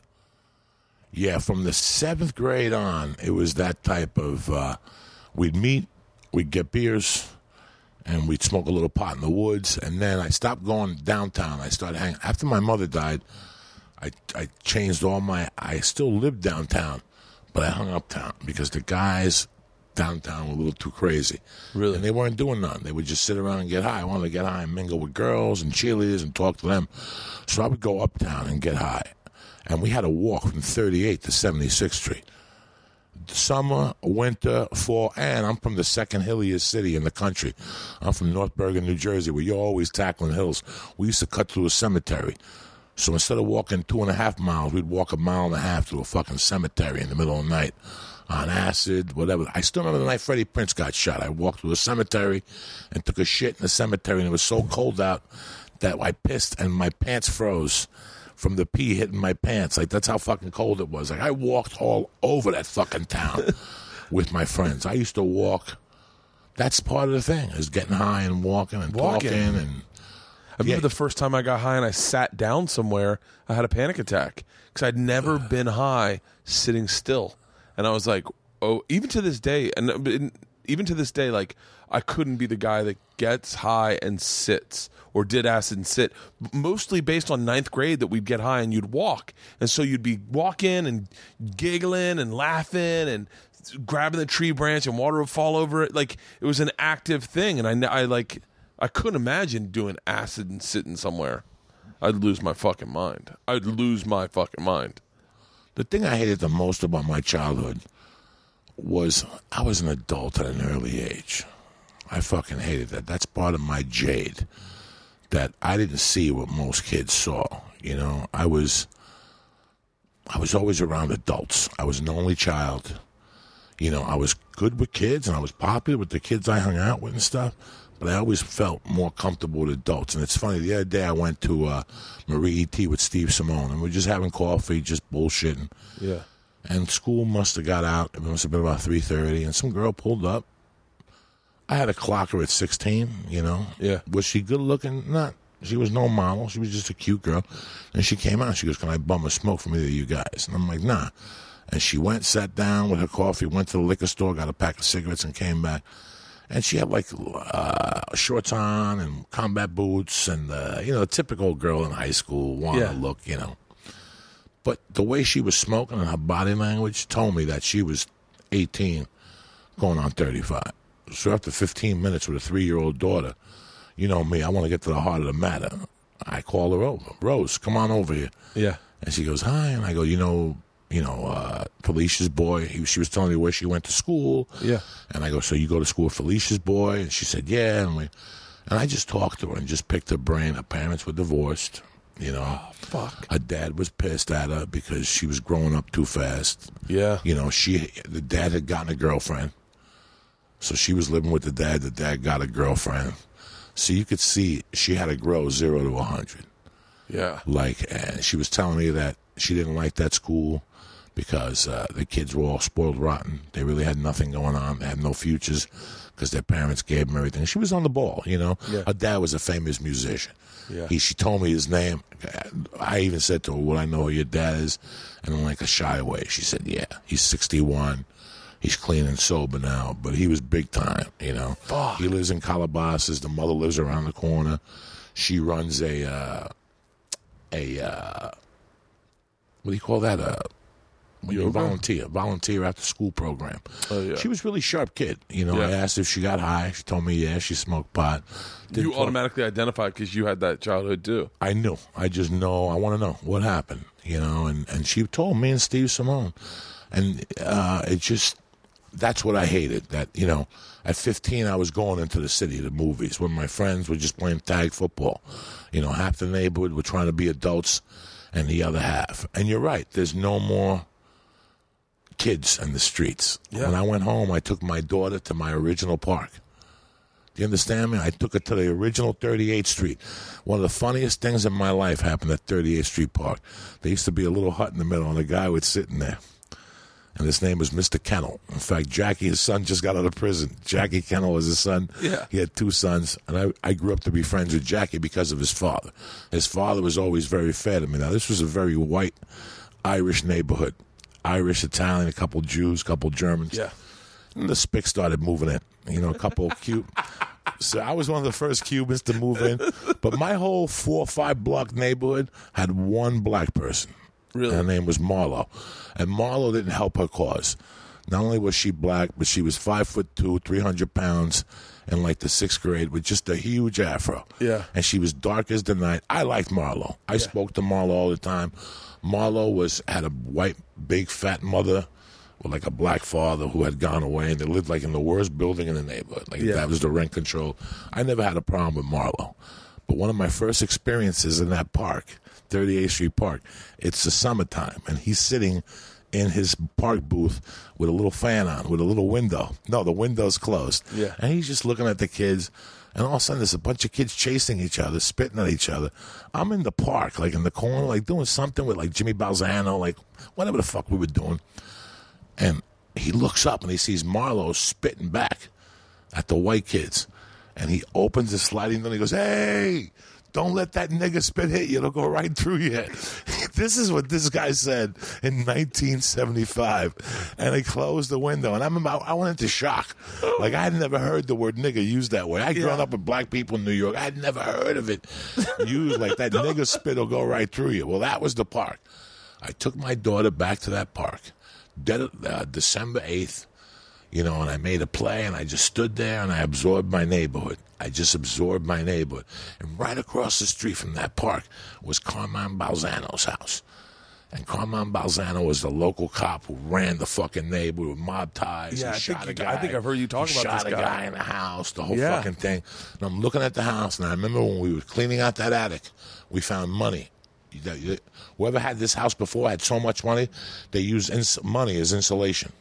Yeah, from the seventh grade on, it was that type of. Uh, we'd meet, we'd get beers, and we'd smoke a little pot in the woods. And then I stopped going downtown. I started hanging. After my mother died, I I changed all my. I still lived downtown, but I hung uptown because the guys downtown were a little too crazy. Really? And they weren't doing nothing. They would just sit around and get high. I wanted to get high and mingle with girls and cheerleaders and talk to them. So I would go uptown and get high. And we had to walk from 38 to 76th Street. Summer, winter, fall, and I'm from the second hilliest city in the country. I'm from North Bergen, New Jersey, where you're always tackling hills. We used to cut through a cemetery. So instead of walking two and a half miles, we'd walk a mile and a half through a fucking cemetery in the middle of the night on acid, whatever. I still remember the night Freddie Prinze got shot. I walked through a cemetery and took a shit in the cemetery, and it was so cold out that I pissed and my pants froze from the pee hitting my pants. Like that's how fucking cold it was. Like I walked all over that fucking town with my friends. I used to walk. That's part of the thing is getting high and walking and Walking. talking and remember Yeah. the first time I got high and I sat down somewhere, I had a panic attack because I'd never been high sitting still, and I was like, oh, even to this day, and uh, and even to this day, like I couldn't be the guy that gets high and sits or did acid and sit. Mostly based on ninth grade that we'd get high and you'd walk, and so you'd be walking and giggling and laughing and grabbing the tree branch and water would fall over it. Like it was an active thing, and I, I like I couldn't imagine doing acid and sitting somewhere. I'd lose my fucking mind. I'd lose my fucking mind. The thing I hated the most about my childhood was I was an adult at an early age. I fucking hated that. That's part of my jade that I didn't see what most kids saw. You know, I was I was always around adults. I was an only child. You know, I was good with kids and I was popular with the kids I hung out with and stuff. But I always felt more comfortable with adults. And it's funny, the other day I went to uh, Marie E.T. with Steve Simone and we are just having coffee, just bullshitting. Yeah. And school must have got out. It must have been about 3.30 and some girl pulled up. I had a clocker at 16, you know. Yeah. Was she good looking? Not. She was no model. She was just a cute girl. And she came out. She goes, Can I bum a smoke from either of you guys? And I'm like, Nah. And she went, sat down with her coffee, went to the liquor store, got a pack of cigarettes, and came back. And she had like uh, shorts on and combat boots and, uh, you know, a typical girl in high school, want to Yeah. look, you know. But the way she was smoking and her body language told me that she was 18, going on 35. So after 15 minutes with a three year old daughter, you know me, I want to get to the heart of the matter. I call her over. Rose, come on over here. Yeah. And she goes, hi. And I go, you know, you know, uh, Felicia's boy. He, she was telling me where she went to school. Yeah. And I go, so you go to school with Felicia's boy? And she said, yeah. And, we, and I just talked to her and just picked her brain. Her parents were divorced. You know, Fuck. her dad was pissed at her because she was growing up too fast. Yeah. You know, she the dad had gotten a girlfriend, so she was living with the dad. The dad got a girlfriend, so you could see she had to grow zero to a hundred. Yeah. Like, and she was telling me that she didn't like that school because uh, the kids were all spoiled rotten. They really had nothing going on. They had no futures because their parents gave them everything. She was on the ball, you know. Yeah. Her dad was a famous musician. Yeah. He, she told me his name. I even said to her, "Would I know who your dad is?" And in like a shy way, she said, "Yeah, he's 61. He's clean and sober now, but he was big time, you know. Fuck. He lives in Calabasas. The mother lives around the corner. She runs a uh, a uh, what do you call that? A when you volunteer, volunteer after school program. Oh, yeah. She was really sharp kid. You know, I asked if she got high. She told me yeah, she smoked pot. Didn't You talk- automatically identify because you had that childhood too. I knew. I just know. I want to know what happened. You know, and and she told me and Steve Simone, and uh, it just that's what I hated. That you know, at 15, I was going into the city to movies when my friends were just playing tag football. You know, half the neighborhood were trying to be adults, and the other half. And you're right. There's no more kids in the streets. Yeah. When I went home, I took my daughter to my original park. Do you understand me? I took her to the original 38th Street. One of the funniest things in my life happened at 38th Street Park. There used to be a little hut in the middle, and a guy was sitting there. And his name was Mr. Kennel. In fact, Jackie, his son, just got out of prison. Jackie Kennel was his son. Yeah. He had two sons, and I, I grew up to be friends with Jackie because of his father. His father was always very fair to me. Now, this was a very white Irish neighborhood. Irish, Italian, a couple Jews, a couple Germans. Yeah. And the spick started moving in. You know, a couple of Cub. So I was one of the first Cubans to move in, but my whole four or five block neighborhood had one black person. Really? Her name was Marlo, and Marlo didn't help her cause. Not only was she black, but she was five foot two, three hundred pounds, in like the sixth grade with just a huge afro. Yeah. and she was dark as the night. I liked Marlo. I spoke to Marlo all the time. Marlo was had a white, big, fat mother with like a black father who had gone away, and they lived like in the worst building in the neighborhood. Like Yeah. that was the rent control. I never had a problem with Marlo, but one of my first experiences in that park, 38th Street Park, it's the summertime, and he's sitting in his park booth with a little fan on, with a little window. No, the window's closed. Yeah. And he's just looking at the kids, and all of a sudden there's a bunch of kids chasing each other, spitting at each other. I'm in the park, like in the corner, like doing something with like Jimmy Balzano, like whatever the fuck we were doing. And he looks up and he sees Marlowe spitting back at the white kids. And he opens his sliding door and he goes, Hey, don't let that nigga spit hit you. It'll go right through you. this is what this guy said in 1975. And he closed the window. And I'm about, I went into shock. Like, I had never heard the word nigga used that way. I'd grown up with black people in New York. I'd never heard of it used like that. nigga spit will go right through you. Well, that was the park. I took my daughter back to that park. Dead, uh, December 8th, you know, and I made a play and I just stood there and I absorbed my neighborhood. I just absorbed my neighborhood. And right across the street from that park was Carmine Balzano's house. And Carmine Balzano was the local cop who ran the fucking neighborhood with mob ties. Yeah, I shot think a you- I think I've heard you talk about shot this a guy. guy in the house, the whole Yeah. fucking thing. And I'm looking at the house, and I remember when we were cleaning out that attic, we found money. Whoever had this house before had so much money, they used ins- money as insulation.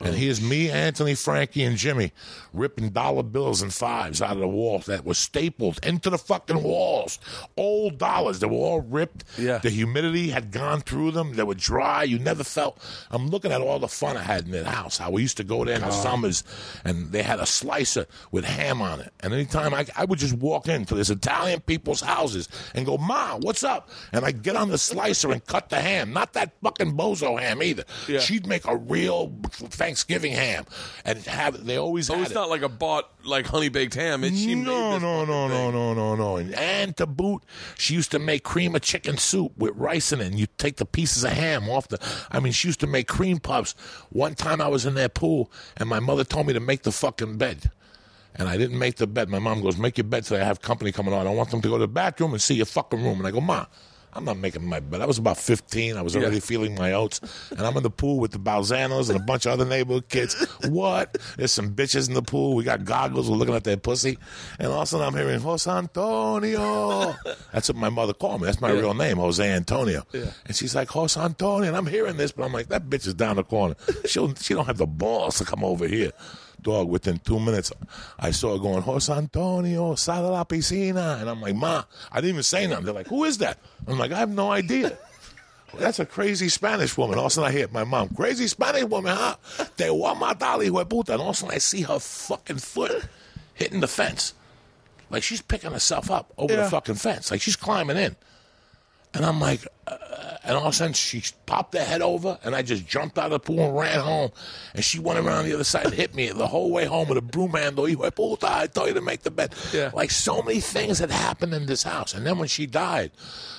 And oh. here's me, Anthony, Frankie, and Jimmy ripping dollar bills and fives out of the walls that were stapled into the fucking walls. Old dollars. that were all ripped. Yeah. The humidity had gone through them. They were dry. You never felt. I'm looking at all the fun I had in that house. How we used to go there in the summers, and they had a slicer with ham on it. And anytime I, I would just walk into this Italian people's houses and go, Ma, what's up? And I'd get on the slicer and cut the ham. Not that fucking bozo ham either. Yeah. She'd make a real Thanksgiving ham, and have they always Oh, had it's it. not like a bought like honey baked ham. It, she made no, no, no, no, no, no, no. And, and to boot, she used to make cream of chicken soup with rice in it. And you take the pieces of ham off the. I mean, she used to make cream puffs. One time I was in their pool, and my mother told me to make the fucking bed. And I didn't make the bed. My mom goes, "Make your bed today. I have company coming on. I want them to go to the bathroom and see your fucking room." And I go, "Ma, I'm not making my bed." I was about 15. I was already Yeah. feeling my oats, and I'm in the pool with the Balzanos and a bunch of other neighborhood kids. What? There's some bitches in the pool. We got goggles. We're looking at their pussy, and all of a sudden I'm hearing Jose Antonio. That's what my mother called me. That's my real name, Jose Antonio. Yeah. And she's like Jose Antonio, and I'm hearing this, but I'm like, that bitch is down the corner. She'll she don't have the balls to come over here. Dog, within two minutes, I saw her going, Jose Antonio, sal a la piscina. And I'm like, Ma, I didn't even say nothing. They're like, who is that? I'm like, I have no idea. That's a crazy Spanish woman. All of a sudden I hear my mom, crazy Spanish woman, huh? Te voy a matar, hijo de puta. And all of a sudden I see her fucking foot hitting the fence. Like she's picking herself up over Yeah. the fucking fence. Like she's climbing in. And I'm like, uh, and all of a sudden she popped her head over, and I just jumped out of the pool and ran home. And she went around the other side and hit me the whole way home with a broom handle. De puta, I told you to make the bed. Yeah. Like so many things had happened in this house. And then when she died,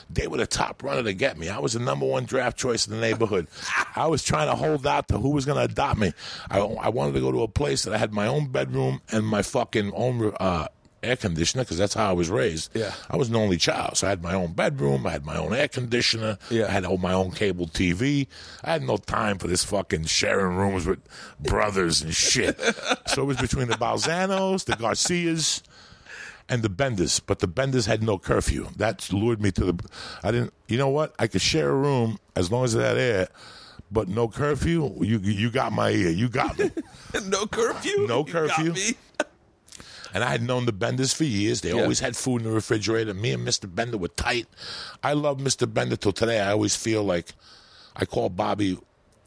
they were the top runner to get me. I was the number one draft choice in the neighborhood. I was trying to hold out to who was going to adopt me. I, I wanted to go to a place that I had my own bedroom and my fucking own uh, air conditioner because that's how I was raised. Yeah. I was an only child, so I had my own bedroom. I had my own air conditioner. Yeah. I had all my own cable TV. I had no time for this fucking sharing rooms with brothers and shit. so it was between the Balzanos, the Garcias, and the Benders. But the Benders had no curfew. That lured me to the. I didn't. You know what? I could share a room as long as it had air. But no curfew. You you got my ear. You got me. no curfew. No You got curfew. And I had known the Benders for years. They Yeah. always had food in the refrigerator. Me and Mr. Bender were tight. I love Mr. Bender till today. I always feel like I call Bobby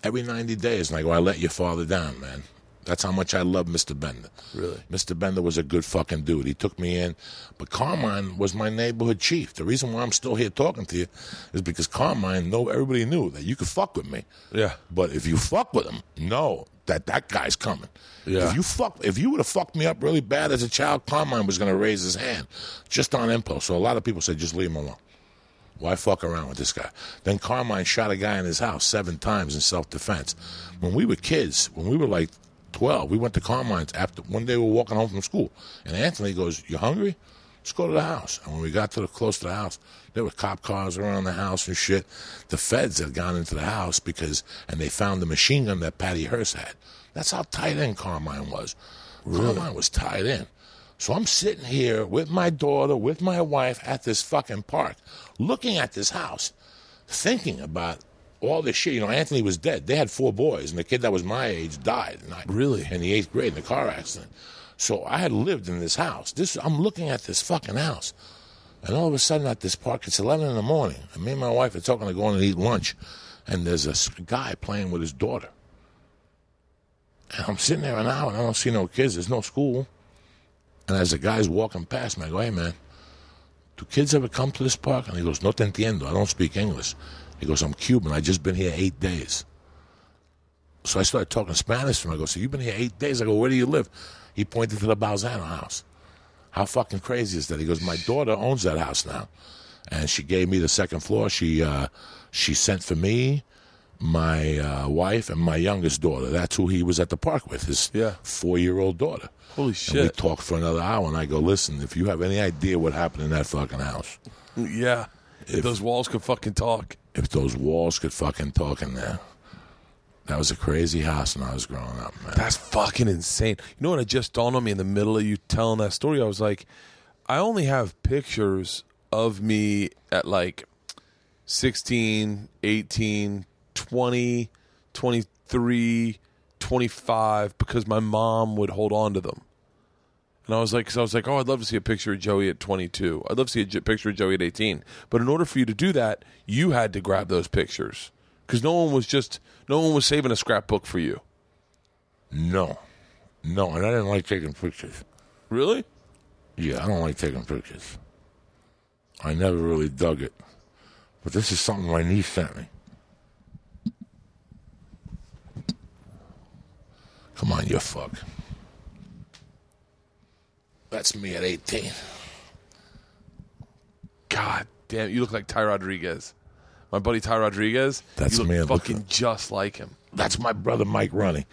every 90 days and I go, I let your father down, man. That's how much I love Mr. Bender. Really? Mr. Bender was a good fucking dude. He took me in. But Carmine was my neighborhood chief. The reason why I'm still here talking to you is because Carmine, know everybody knew that you could fuck with me. Yeah. But if you fuck with him, know that that guy's coming. Yeah. If you fuck, if you would have fucked me up really bad as a child, Carmine was going to raise his hand just on impulse. So a lot of people said, just leave him alone. Why fuck around with this guy? Then Carmine shot a guy in his house seven times in self defense. When we were kids, when we were like 12, we went to Carmine's after one day we were walking home from school. And Anthony goes, You hungry? Let's go to the house. And when we got to the close to the house, there were cop cars around the house and shit. The feds had gone into the house because, and they found the machine gun that Patty Hearst had. That's how tight in Carmine was. Carmine was tied in. So I'm sitting here with my daughter, with my wife at this fucking park, looking at this house, thinking about all this shit. You know, Anthony was dead. They had four boys, and the kid that was my age died. And I- Really? In the eighth grade in a car accident. So I had lived in this house. This I'm looking at this fucking house. And all of a sudden at this park, it's 11 in the morning. And me and my wife are talking to going and eat lunch. And there's a guy playing with his daughter. And I'm sitting there an hour and I don't see no kids. There's no school. And as the guy's walking past me, I go, hey, man, do kids ever come to this park? And he goes, no te entiendo. I don't speak English. He goes, I'm Cuban. I just been here eight days. So I started talking Spanish to him. I go, so you've been here eight days? I go, where do you live? He pointed to the Balzano house. How fucking crazy is that? He goes, my daughter owns that house now. And she gave me the second floor. She, uh, she sent for me, my uh, wife, and my youngest daughter. That's who he was at the park with, his Yeah. four-year-old daughter. Holy And we shit. talked for another hour, and I go, listen, if you have any idea what happened in that fucking house, Yeah. If- Those walls could fucking talk. if those walls could fucking talk in there. That was a crazy house when I was growing up, man. That's fucking insane. You know what? It just dawned on me in the middle of you telling that story. I was like, I only have pictures of me at like 16, 18, 20, 23, 25 because my mom would hold on to them. And I was like, cause I was like, oh, I'd love to see a picture of Joey at 22. I'd love to see a picture of Joey at 18. But in order for you to do that, you had to grab those pictures because no one was just, no one was saving a scrapbook for you. No, no, and I didn't like taking pictures. Really? Yeah, I don't like taking pictures. I never really dug it. But this is something my niece sent me. Come on, you fuck. That's me at 18. God damn, you look like Ty Rodriguez. My buddy Ty Rodriguez. That's you look me, fucking like- just like him. That's my brother Mike Runny.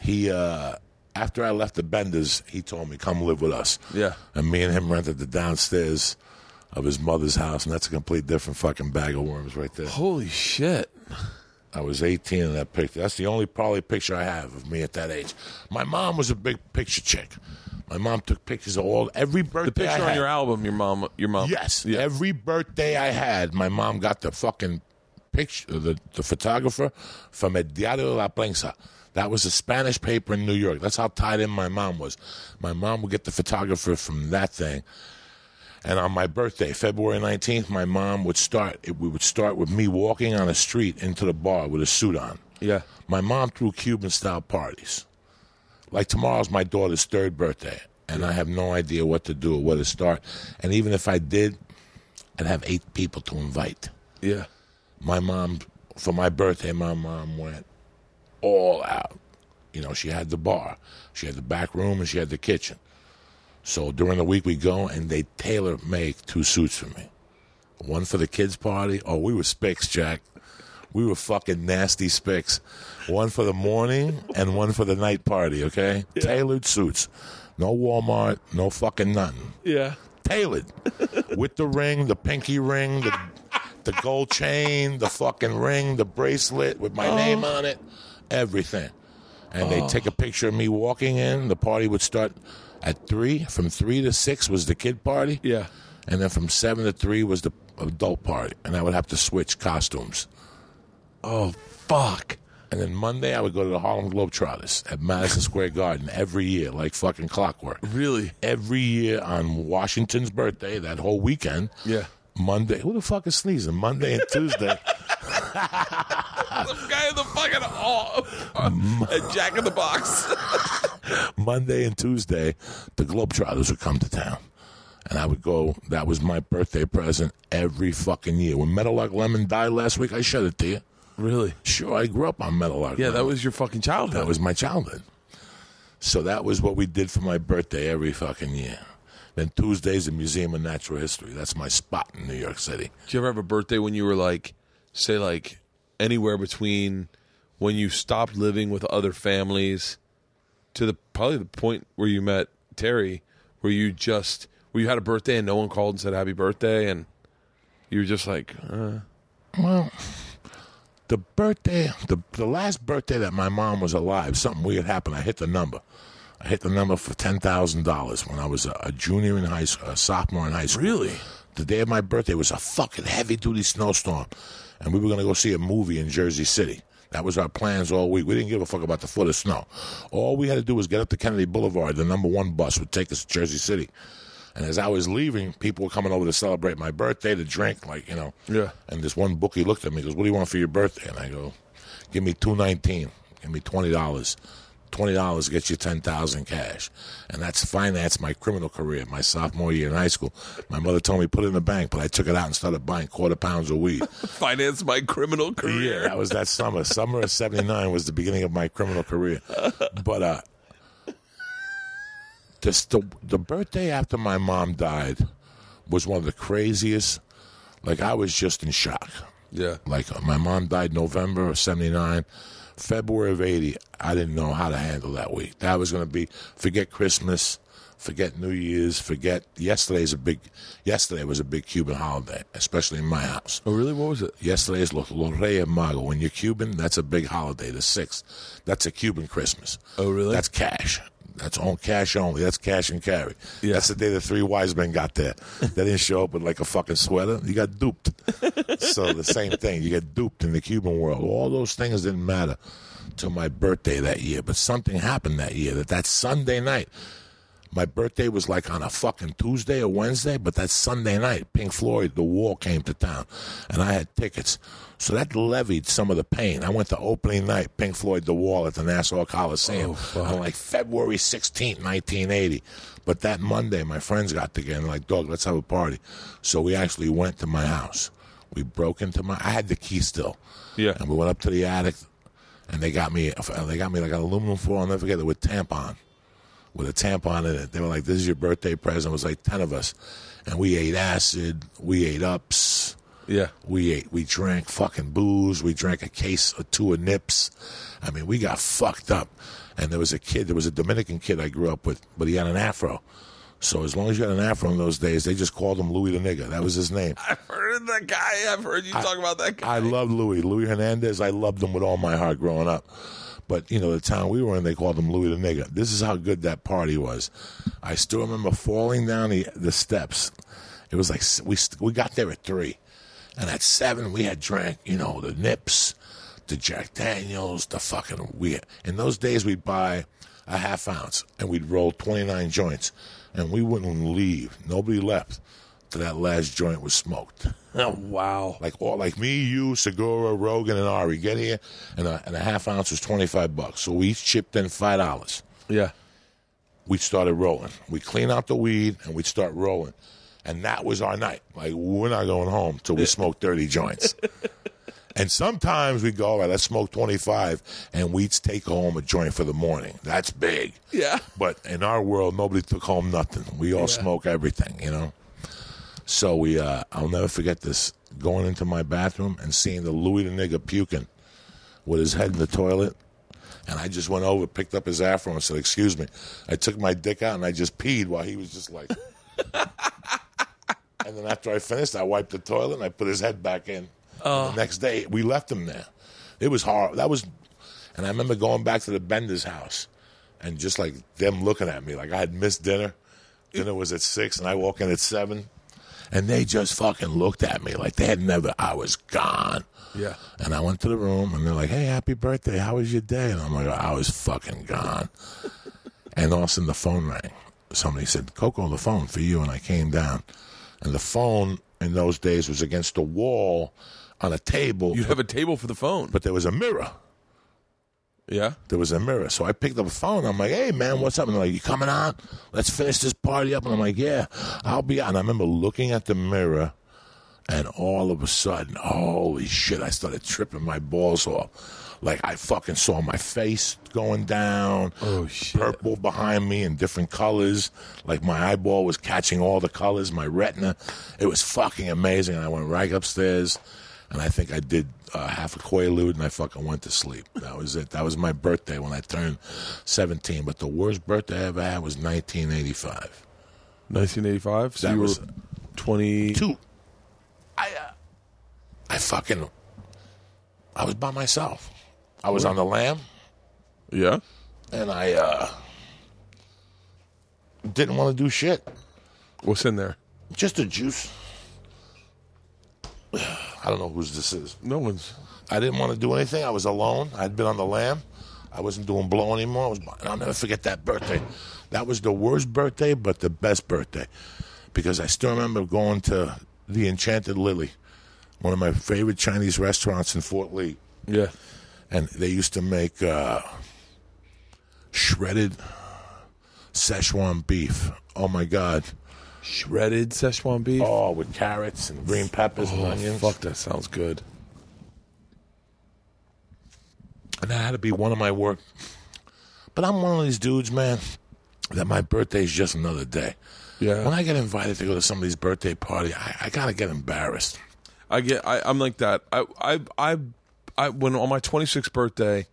He uh after I left the Benders, he told me come live with us. Yeah. And me and him rented the downstairs of his mother's house, and that's a complete different fucking bag of worms right there. Holy shit. I was 18 in that picture. That's the only probably picture I have of me at that age. My mom was a big picture chick. My mom took pictures of all every birthday. The picture I on had. your album, your mom, your mom. Yes, Yeah. every birthday I had, my mom got the fucking picture, the, the photographer from El Diario de La Prensa. That was a Spanish paper in New York. That's how tied in my mom was. My mom would get the photographer from that thing. And on my birthday, February 19th, my mom would start, it, we would start with me walking on a street into the bar with a suit on. Yeah. My mom threw Cuban style parties. Like tomorrow's my daughter's third birthday, and I have no idea what to do or where to start. And even if I did, I'd have eight people to invite. Yeah. My mom, for my birthday, my mom went all out. You know, she had the bar, she had the back room, and she had the kitchen. So during the week we go and they tailor make two suits for me. One for the kids' party. Oh, we were spics, Jack. We were fucking nasty spics. One for the morning and one for the night party, okay? Tailored suits. No Walmart, no fucking nothing. Yeah. Tailored. With the ring, the pinky ring, the the gold chain, the fucking ring, the bracelet with my name oh. on it, everything. And they oh. take a picture of me walking in. The party would start at three. From three to six was the kid party. Yeah. And then from seven to three was the adult party. And I would have to switch costumes. Oh fuck. And then Monday I would go to the Harlem Globetrotters at Madison Square Garden every year, like fucking clockwork. Really? Every year on Washington's birthday, that whole weekend. Yeah. Monday. Who the fuck is sneezing? Monday and Tuesday. The guy in the fucking a Jack in the Box. Monday and Tuesday, the Globetrotters would come to town. And I would go, that was my birthday present every fucking year. When Meadowlark Lemon died last week, I showed it to you. Really? Sure, I grew up on Meadowlark Yeah, that was your fucking childhood. That was my childhood. So that was what we did for my birthday every fucking year. Then Tuesdays, the Museum of Natural History. That's my spot in New York City. Did you ever have a birthday when you were like, say, like anywhere between when you stopped living with other families to the probably the point where you met Terry, where you just where you had a birthday and no one called and said happy birthday, and you were just like, uh, Well, the birthday, the, the last birthday that my mom was alive, something weird happened. I hit the number. I hit the number for ten thousand dollars when I was a, a junior in high school, a sophomore in high school. Really? The day of my birthday was a fucking heavy duty snowstorm, and we were gonna go see a movie in Jersey City. That was our plans all week. We didn't give a fuck about the foot of snow. All we had to do was get up to Kennedy Boulevard. The number one bus would take us to Jersey City. And as I was leaving, people were coming over to celebrate my birthday, to drink, like you know. Yeah. And this one bookie looked at me, and goes, "What do you want for your birthday?" And I go, "Give me two nineteen. Give me twenty dollars. Twenty dollars gets you ten thousand cash." And that's financed my criminal career, my sophomore year in high school. My mother told me put it in the bank, but I took it out and started buying quarter pounds of weed. finance my criminal career. Yeah, that was that summer. Summer of '79 was the beginning of my criminal career. But uh, just the the birthday after my mom died was one of the craziest. Like I was just in shock. Yeah. Like uh, my mom died November of '79. February of 80, I didn't know how to handle that week. That was going to be forget Christmas, forget New Year's, forget yesterday's a big yesterday was a big Cuban holiday, especially in my house. Oh, really? What was it? Yesterday is Reyes Magos. When you're Cuban, that's a big holiday, the 6th. That's a Cuban Christmas. Oh, really? That's cash. That's on cash only. That's cash and carry. Yeah. That's the day the three wise men got there. they didn't show up with like a fucking sweater. You got duped. so the same thing. You get duped in the Cuban world. All those things didn't matter till my birthday that year. But something happened that year that that Sunday night, my birthday was like on a fucking Tuesday or Wednesday, but that Sunday night, Pink Floyd, The Wall came to town, and I had tickets. So that levied some of the pain. I went to opening night, Pink Floyd, The Wall at the Nassau Coliseum Oh, on like February 16th, 1980. But that Monday, my friends got together and like, dog, let's have a party. So we actually went to my house. We broke into my, I had the key still. Yeah. And we went up to the attic, and they got me, they got me like an aluminum foil, I'll never forget it, with tampon with a tampon in it. They were like, "This is your birthday present." It was like ten of us, and we ate acid, we ate ups, Yeah. we ate, we drank fucking booze, we drank a case or two of nips. I mean, we got fucked up. And there was a kid, there was a Dominican kid I grew up with, but he had an afro. So as long as you had an afro in those days, they just called him Louis the Nigger. That was his name. I've heard of that guy. I've heard you talk about that guy. I loved Louis. Louis Hernandez, I loved him with all my heart growing up. But, you know, the town we were in, they called him Louis the Nigger. This is how good that party was. I still remember falling down the, the steps. It was like, we, we got there at three. And at seven, we had drank, you know, the nips, the Jack Daniels, the fucking, we, in those days, we'd buy a half ounce and we'd roll 29 joints. And we wouldn't leave. Nobody left till that last joint was smoked. oh, wow. Like all, like me, you, Segura, Rogan, and Ari get here, and a, and a half ounce was twenty five bucks. So we each chipped in five dollars. Yeah. We started rolling. We clean out the weed and we start rolling, and that was our night. Like we're not going home till we smoke thirty joints. and sometimes we go, all right, let's smoke twenty five, and we'd take home a joint for the morning. That's big. Yeah. But in our world, nobody took home nothing. We all smoke everything, you know. So we, uh, I'll never forget this. Going into my bathroom and seeing the Louis the nigger puking with his head in the toilet, and I just went over, picked up his afro, and said, "Excuse me." I took my dick out and I just peed while he was just like. and then after I finished, I wiped the toilet and I put his head back in. The next day, we left him there. It was hard. That was, and I remember going back to the Bender's house, and just like them looking at me, like I had missed dinner. Dinner was at six, and I walk in at seven, and they just fucking looked at me like they had never. I was gone. Yeah. And I went to the room, and they're like, "Hey, happy birthday! How was your day?" And I'm like, "I was fucking gone." and all of a sudden, the phone rang. Somebody said, "Coco, the phone for you." And I came down, and the phone in those days was against the wall on a table, You have a table for the phone. but there was a mirror. Yeah. There was a mirror. So I picked up the phone. I'm like, hey, man, what's up? And they're like, you coming on? Let's finish this party up. And I'm like, yeah, I'll be out. And I remember looking at the mirror, and all of a sudden, holy shit, I started tripping my balls off. Like, I fucking saw my face going down. Oh, shit. Purple behind me in different colors. Like, my eyeball was catching all the colors, my retina. It was fucking amazing. And I went right upstairs. And I think I did uh, half a Quaalude and I fucking went to sleep. That was it. That was my birthday when I turned 17. But the worst birthday I ever had was 1985. 1985. So That you was- were 20. Two. I, uh, I fucking, I was by myself. I was on the lam Yeah. and I uh, didn't want to do shit. What's in there? Just a juice. I don't know whose this is. No one's. I didn't want to do anything. I was alone. I'd been on the lam. I wasn't doing blow anymore. I was, I'll never forget that birthday. That was the worst birthday, but the best birthday. Because I still remember going to the Enchanted Lily, one of my favorite Chinese restaurants in Fort Lee. Yeah. And they used to make uh, shredded Szechuan beef. Oh, my God. Shredded Szechuan beef. Oh, with carrots and green peppers and Oh, onions. fuck, that sounds good. and that had to be one of my work. But I'm one of these dudes, man, that my birthday is just another day. Yeah. When I get invited to go to somebody's birthday party, I, I gotta get embarrassed. I get. I, I'm like that. I, I, I, I. When on my 26th birthday,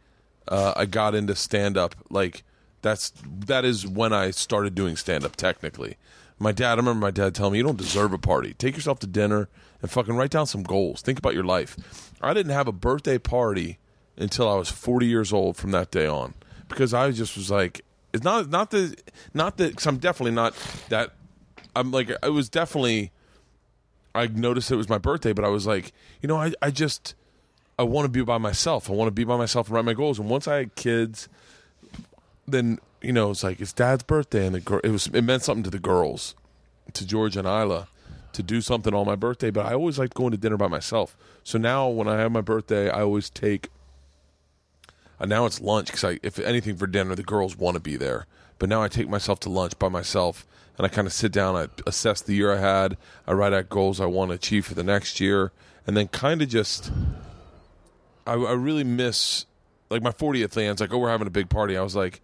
uh, I got into stand up. Like that's that is when I started doing stand up. Technically, my dad. I remember my dad telling me, "You don't deserve a party. Take yourself to dinner and fucking write down some goals. Think about your life." I didn't have a birthday party until I was 40 years old from that day on because I just was like, it's not not the not that because I'm definitely not that. I'm like it was definitely. I noticed it was my birthday, but I was like, you know, I I just I want to be by myself. I want to be by myself and write my goals. And once I had kids, then you know it's like it's Dad's birthday, and the girl it was it meant something to the girls, to George and Isla, to do something on my birthday. But I always liked going to dinner by myself. So now when I have my birthday, I always take. And now it's lunch because I, if anything for dinner, the girls want to be there. But now I take myself to lunch by myself, and I kind of sit down. I assess the year I had. I write out goals I want to achieve for the next year, and then kind of just. I, I really miss like my 40th lands. Like, oh, we're having a big party. I was like,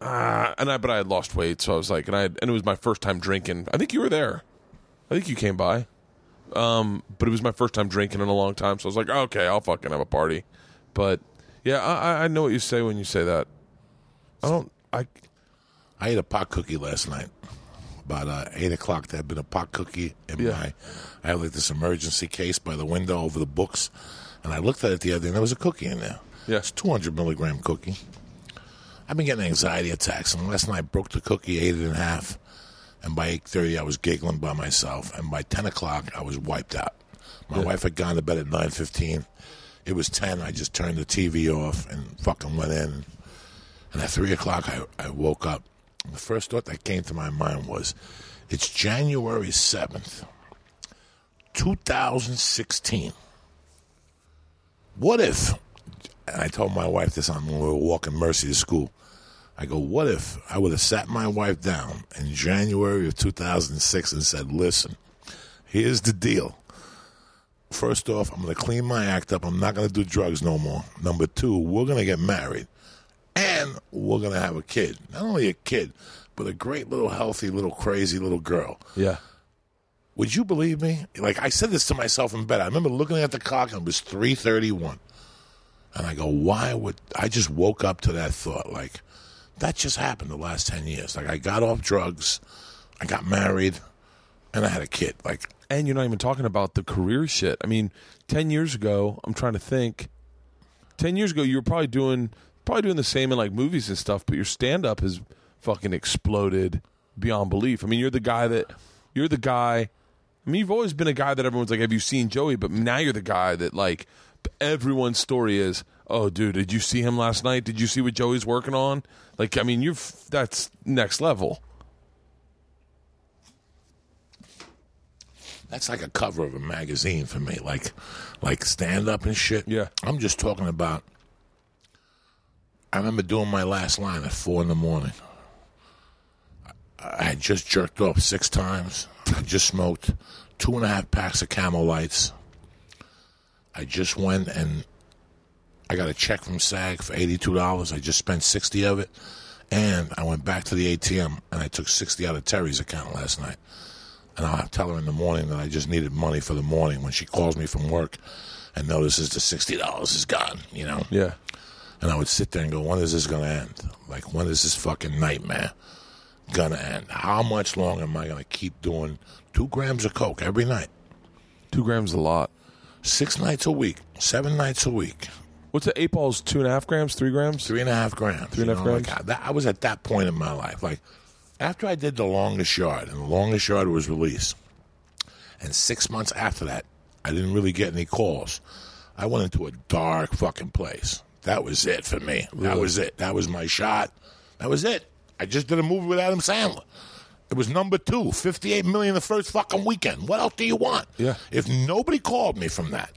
ah, and I but I had lost weight, so I was like, and I had, and it was my first time drinking. I think you were there. I think you came by. Um, but it was my first time drinking in a long time, so I was like, okay, I'll fucking have a party. But yeah, I, I know what you say when you say that. I don't. I I ate a pot cookie last night. About uh, eight o'clock, there had been a pot cookie in Yeah. my. I had like this emergency case by the window over the books, and I looked at it the other day, and there was a cookie in there. Yeah. it's two hundred milligram cookie. I've been getting anxiety attacks, and last night I broke the cookie, ate it in half, and by eight thirty I was giggling by myself, and by ten o'clock I was wiped out. My Yeah. wife had gone to bed at nine fifteen. It was ten. I just turned the TV off and fucking went in. And at three o'clock, I, I woke up. The first thought that came to my mind was, it's January 7th, 2016. What if, and I told my wife this on when we were walking Mercy to school, I go, what if I would have sat my wife down in January of 2006 and said, listen, here's the deal. First off, I'm going to clean my act up. I'm not going to do drugs no more. Number two, we're going to get married and we're going to have a kid. Not only a kid, but a great little healthy little crazy little girl. yeah. Would you believe me? Like I said this to myself in bed. I remember looking at the clock and it was 3:31. And I go, "Why would I just woke up to that thought like that just happened the last 10 years. Like I got off drugs, I got married, and I had a kid. Like And you're not even talking about the career shit. I mean, ten years ago, I'm trying to think. Ten years ago, you were probably doing probably doing the same in like movies and stuff, but your stand up has fucking exploded beyond belief. I mean, you're the guy that you're the guy. I mean, you've always been a guy that everyone's like, "Have you seen Joey?" But now you're the guy that like everyone's story is, "Oh, dude, did you see him last night? Did you see what Joey's working on?" Like, I mean, you've that's next level. That's like a cover of a magazine for me, like like stand up and shit. Yeah. I'm just talking about. I remember doing my last line at four in the morning. I I had just jerked off six times. I just smoked two and a half packs of Camel Lights. I just went and I got a check from SAG for eighty-two dollars. I just spent sixty of it, and I went back to the ATM and I took sixty out of Terry's account last night and I'll tell her in the morning that I just needed money for the morning when she calls me from work and notices the sixty dollars is gone, you know. Yeah. And I would sit there and go, when is this gonna end? Like, when is this fucking nightmare gonna end? How much longer am I gonna keep doing two grams of coke every night, Two grams a lot. six nights a week, seven nights a week, What's the eight balls? Two and a half grams? Three grams? three and a half grams? Three and a half know, grams? Like, I, that, I was at that point in my life, like. After I did the longest yard, and the longest yard was released, and six months after that, I didn't really get any calls. I went into a dark fucking place. That was it for me. That was it. That was my shot. That was it. I just did a movie with Adam Sandler. It was number two, 58 million the first fucking weekend. What else do you want? Yeah. If nobody called me from that,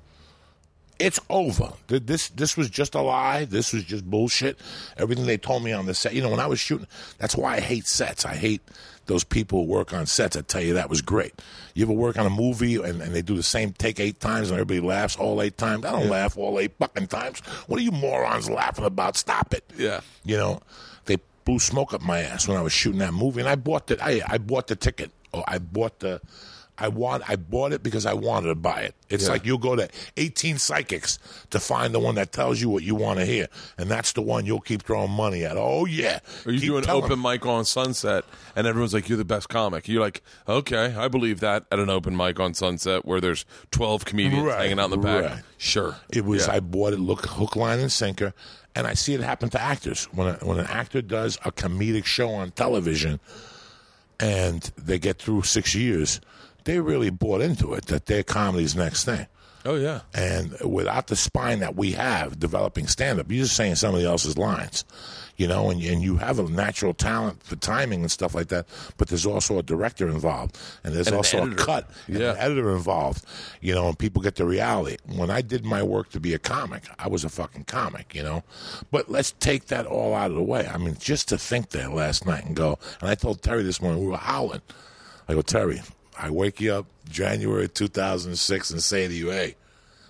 it's over. This this was just a lie. This was just bullshit. Everything they told me on the set. You know, when I was shooting, that's why I hate sets. I hate those people who work on sets. I tell you, that was great. You ever work on a movie and, and they do the same take eight times and everybody laughs all eight times? I don't laugh all eight fucking times. What are you morons laughing about? Stop it. Yeah. You know, they blew smoke up my ass when I was shooting that movie, and I bought the I, I bought the ticket. Oh, I bought the I want. I bought it because I wanted to buy it. It's Yeah. like you'll go to 18 psychics to find the one that tells you what you want to hear, and that's the one you'll keep throwing money at. Oh yeah. Or you Keep do an telling open mic on Sunset, and everyone's like, "You're the best comic." You're like, "Okay, I believe that." At an open mic on Sunset, where there's 12 comedians Right, hanging out in the back, right. sure. It was Yeah. I bought it look hook, line, and sinker, and I see it happen to actors when a, when an actor does a comedic show on television, and they get through six years, they really bought into it that their comedy's next thing. oh yeah, And without the spine that we have developing stand up, you're just saying somebody else's lines, you know, and, and you have a natural talent for timing and stuff like that. But there's also a director involved, and there's And an also a cut, and Yeah. an editor involved, you know, and people get the reality. When I did my work to be a comic, I was a fucking comic, you know. But let's take that all out of the way. I mean, just to think that last night and go, and I told Terry this morning, we were howling. I go, Terry, I wake you up January 2006 and say to you, hey,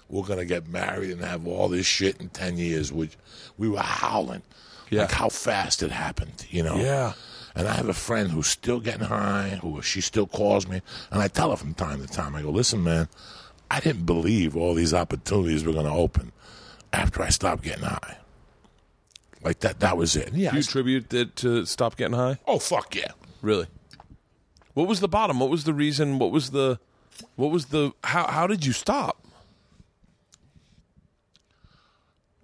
we're going to get married and have all this shit in 10 years. Which we were howling. Yeah. Like how fast it happened, you know? Yeah. And I have a friend who's still getting high, who she still calls me, and I tell her from time to time, I go, listen, man, I didn't believe all these opportunities were going to open after I stopped getting high. Like that, that was it. Yeah. Do you I- attribute it to stop getting high? oh, fuck yeah. Really? What was the bottom? What was the reason? What was the what was the how how did you stop?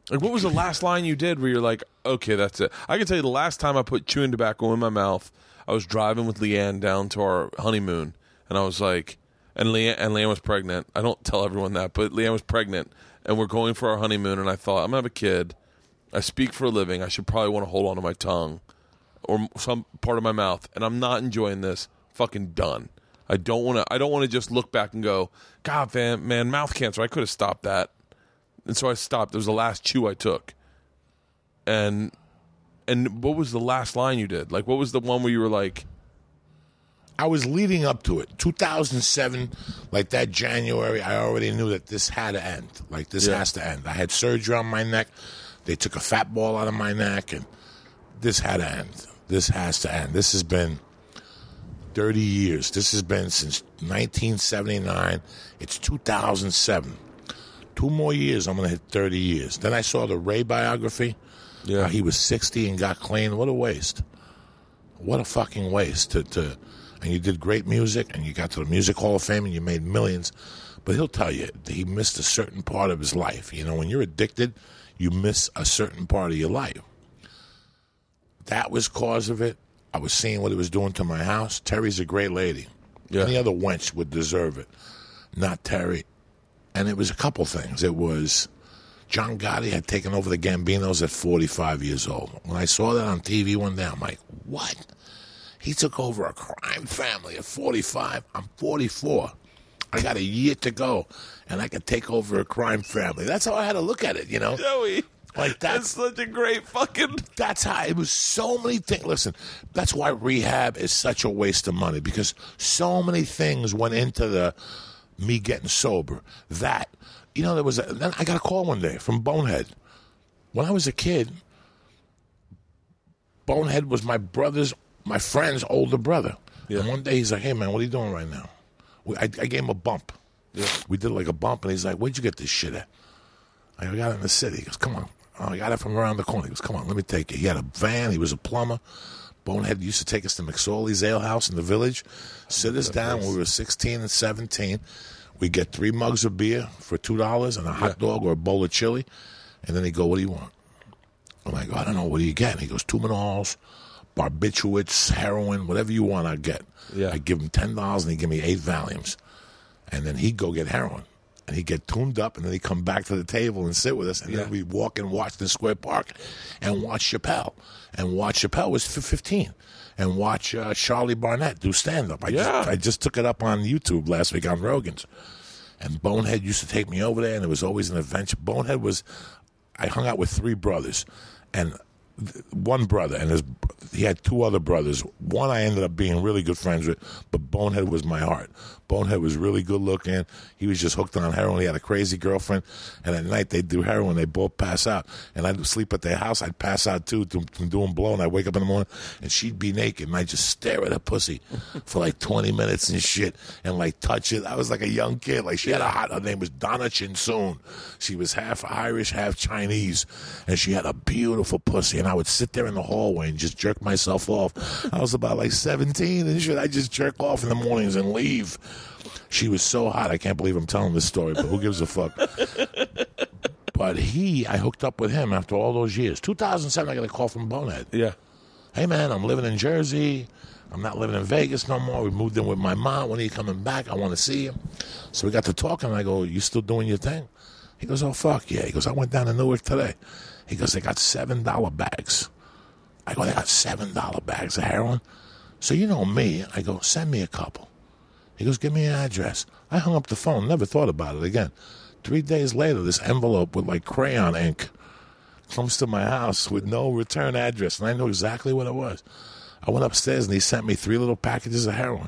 Like what was the last line you did where you're like, okay, that's it. I can tell you the last time I put chewing tobacco in my mouth, I was driving with Leanne down to our honeymoon, and I was like, and Leanne and Leanne was pregnant. I don't tell everyone that, but Leanne was pregnant, and we're going for our honeymoon, and I thought I'm gonna have a kid. I speak for a living. I should probably want to hold on to my tongue or some part of my mouth, and I'm not enjoying this. Fucking done. I don't want to. I don't want to just look back and go, God, man, man, mouth cancer. I could have stopped that, and so I stopped. It was the last chew I took, and and what was the last line you did? Like, what was the one where you were like, I was leading up to it. 2007, like that January, I already knew that this had to end. Like this Yeah. has to end. I had surgery on my neck. They took a fat ball out of my neck, and this had to end. This has to end. This has been 30 years. This has been since 1979. It's 2007. Two more years, I'm going to hit 30 years. Then I saw the Ray biography. Yeah. He was 60 and got clean. What a waste. What a fucking waste to, to and you did great music and you got to the Music Hall of Fame and you made millions. But he'll tell you that he missed a certain part of his life. You know, when you're addicted, you miss a certain part of your life. That was cause of it. I was seeing what it was doing to my house. Terry's a great lady. Yeah. Any other wench would deserve it. Not Terry. And it was a couple things. It was John Gotti had taken over the Gambinos at 45 years old. When I saw that on TV one day, I'm like, what? He took over a crime family at 45. I'm 44. I got a year to go, and I can take over a crime family. That's how I had to look at it, you know? Joey? Like That's that's such a great fucking. that's how it was. So many things. Listen, that's why rehab is such a waste of money because so many things went into the me getting sober. That you know, there was. A, then I got a call one day from Bonehead. When I was a kid, Bonehead was my brother's, my friend's older brother. Yeah. And one day he's like, "Hey man, what are you doing right now?" We, I, I gave him a bump. We did like a bump, and he's like, "Where'd you get this shit at?" I I got it in the city. He goes, come on. Oh, I got it from around the corner. He goes, come on, let me take it. He had a van. He was a plumber. Bonehead used to take us to McSorley's Ale House in the village, sit us down when we were 16 and 17. We get three mugs of beer for $2 and a hot dog or a bowl of chili. And then he go, what do you want? I'm like, I don't know. What do you get? And he goes, Tuinals, barbiturates, heroin, whatever you want, I get. Yeah. I give him $10 and he give me eight Valiums. And then he'd go get heroin. And he'd get tuned up, and then he'd come back to the table and sit with us. And Yeah. then we'd walk in Washington Square Park and watch Chappelle. And watch Chappelle was f- 15. And watch uh, Charlie Barnett do stand up. I, Yeah. just, I just took it up on YouTube last week on Rogan's. And Bonehead used to take me over there, and it was always an adventure. Bonehead was, I hung out with three brothers, and one brother and his he had two other brothers. One I ended up being really good friends with, but Bonehead was my heart. Bonehead was really good looking. He was just hooked on heroin. He had a crazy girlfriend, and at night they'd do heroin. They both pass out, and I'd sleep at their house. I'd pass out too from doing blow, and I'd wake up in the morning, and she'd be naked, and I'd just stare at her pussy for like twenty minutes and shit, and like touch it. I was like a young kid. Like she had a hot. Her name was Donna Chinsoon. She was half Irish, half Chinese, and she had a beautiful pussy. And I would sit there in the hallway and just jerk myself off. I was about like seventeen and shit. I just jerk off in the mornings and leave. She was so hot. I can't believe I'm telling this story, but who gives a fuck? but he, I hooked up with him after all those years. 2007, I got a call from Bonehead. Yeah. Hey, man, I'm living in Jersey. I'm not living in Vegas no more. We moved in with my mom. When are you coming back? I want to see you. So we got to talking. And I go, You still doing your thing? He goes, Oh, fuck yeah. He goes, I went down to Newark today. He goes, They got $7 bags. I go, They got $7 bags of heroin. So you know me. I go, Send me a couple. He goes, Give me an address. I hung up the phone, never thought about it again. Three days later, this envelope with like crayon ink comes to my house with no return address, and I know exactly what it was. I went upstairs and he sent me three little packages of heroin.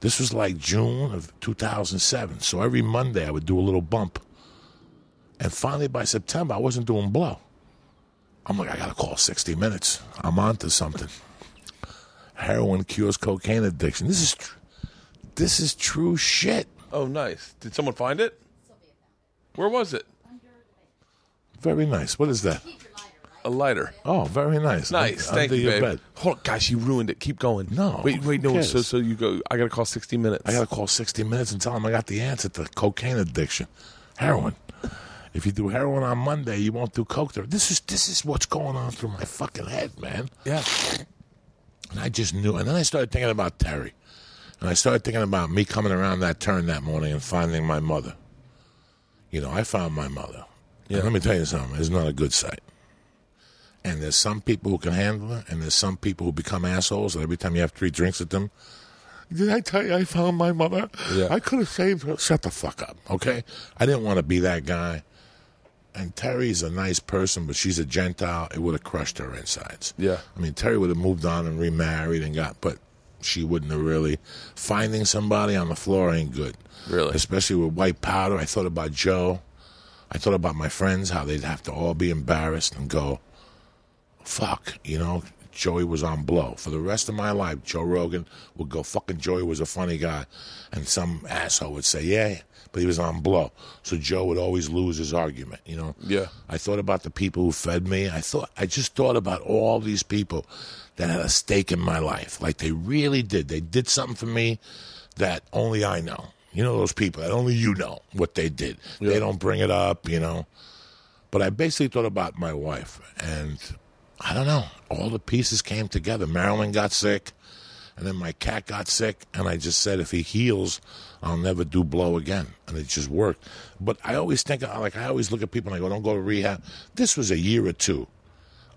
This was like June of 2007. So every Monday I would do a little bump. And finally by September, I wasn't doing blow. I'm like, I got to call 60 Minutes. I'm on to something. Heroin cures cocaine addiction. This is, tr- this is true shit. Oh, nice. Did someone find it? Where was it? Very nice. What is that? A lighter. Oh, very nice. Nice. Under Thank you, your babe. bed. Hold on, gosh, you ruined it. Keep going. No, Wait, wait, no. cares? So, so you go. I got to call 60 minutes. I got to call 60 Minutes and tell them I got the answer to cocaine addiction. Heroin. If you do heroin on Monday, you won't do coke. there. This is this is what's going on through my fucking head, man. yeah. And I just knew. And then I started thinking about Terry. And I started thinking about me coming around that turn that morning and finding my mother. You know, I found my mother. Yeah. And let me tell you something. It's not a good sight. And there's some people who can handle it, and there's some people who become assholes. And every time you have three drinks with them, did I tell you I found my mother? Yeah. I could have saved her. Shut the fuck up, okay? I didn't want to be that guy. And Terry's a nice person, but she's a Gentile. It would have crushed her insides. Yeah. I mean, Terry would have moved on and remarried and got, but she wouldn't have really. Finding somebody on the floor ain't good. Really? Especially with white powder. I thought about Joe. I thought about my friends, how they'd have to all be embarrassed and go, fuck, you know, Joey was on blow. For the rest of my life, Joe Rogan would go, fucking Joey was a funny guy. And some asshole would say, yeah, but he was on blow. So Joe would always lose his argument, you know? Yeah. I thought about the people who fed me. I thought, I just thought about all these people that had a stake in my life. Like they really did. They did something for me that only I know. You know those people that only you know what they did. They don't bring it up, you know. But I basically thought about my wife, and I don't know. All the pieces came together. Marilyn got sick, and then my cat got sick, and I just said, if he heals, I'll never do blow again, and it just worked. But I always think, like I always look at people and I go, don't go to rehab. This was a year or two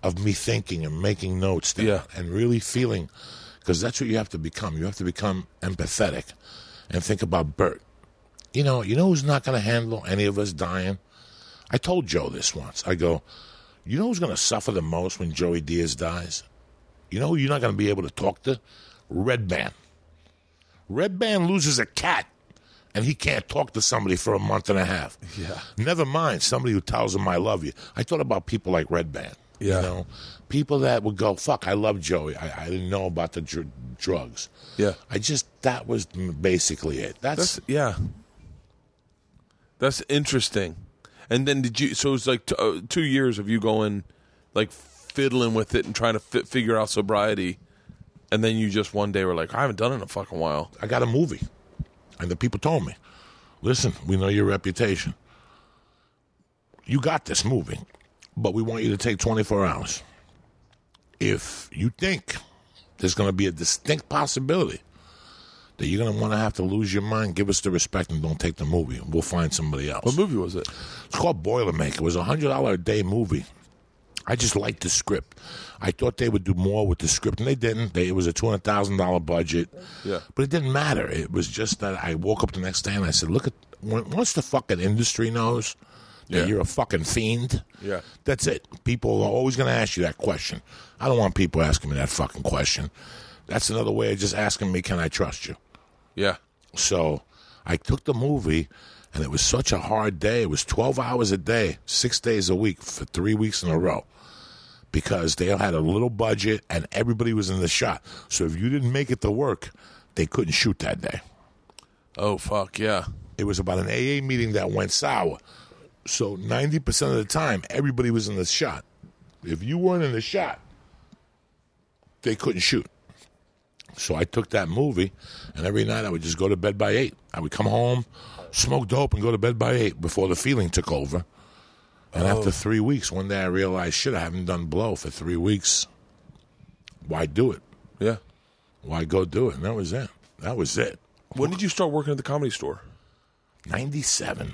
of me thinking and making notes, down Yeah. and really feeling, because that's what you have to become. You have to become empathetic, and think about Bert. You know, you know who's not going to handle any of us dying? I told Joe this once. I go, you know who's going to suffer the most when Joey Diaz dies? You know who you're not going to be able to talk to? Redban. Red Band loses a cat, and he can't talk to somebody for a month and a half. Yeah. Never mind somebody who tells him I love you. I thought about people like Redban. Yeah. You know, people that would go, "Fuck, I love Joey. I, I didn't know about the dr- drugs." Yeah. I just that was basically it. That's, That's yeah. That's interesting. And then did you? So it was like t- uh, two years of you going, like fiddling with it and trying to fi- figure out sobriety, and then you just one day were like, I haven't done it in a fucking while. I got a movie. And the people told me, listen, we know your reputation. You got this movie, but we want you to take 24 hours. If you think there's going to be a distinct possibility that you're going to want to have to lose your mind, give us the respect and don't take the movie. We'll find somebody else. What movie was it? It's called Boilermaker. It was a hundred dollar a day movie. I just liked the script. I thought they would do more with the script, and they didn't. They, it was a two hundred thousand dollar budget. Yeah. but it didn't matter. It was just that I woke up the next day and I said, "Look at once the fucking industry knows Yeah. you're a fucking fiend. Yeah. That's it. People are always going to ask you that question. I don't want people asking me that fucking question. That's another way of just asking me, can I trust you? Yeah. So I took the movie, and it was such a hard day. It was 12 hours a day, six days a week for three weeks in a row because they had a little budget and everybody was in the shot. So if you didn't make it to work, they couldn't shoot that day. Oh fuck yeah. It was about an AA meeting that went sour. So 90% of the time, everybody was in the shot. If you weren't in the shot, they couldn't shoot. So I took that movie, and every night I would just go to bed by 8. I would come home, smoke dope, and go to bed by 8 before the feeling took over. And oh. after three weeks, one day I realized, shit, I haven't done blow for three weeks. Why do it? Yeah. Why go do it? And that was it. That was it. When did you start working at the comedy store? 97.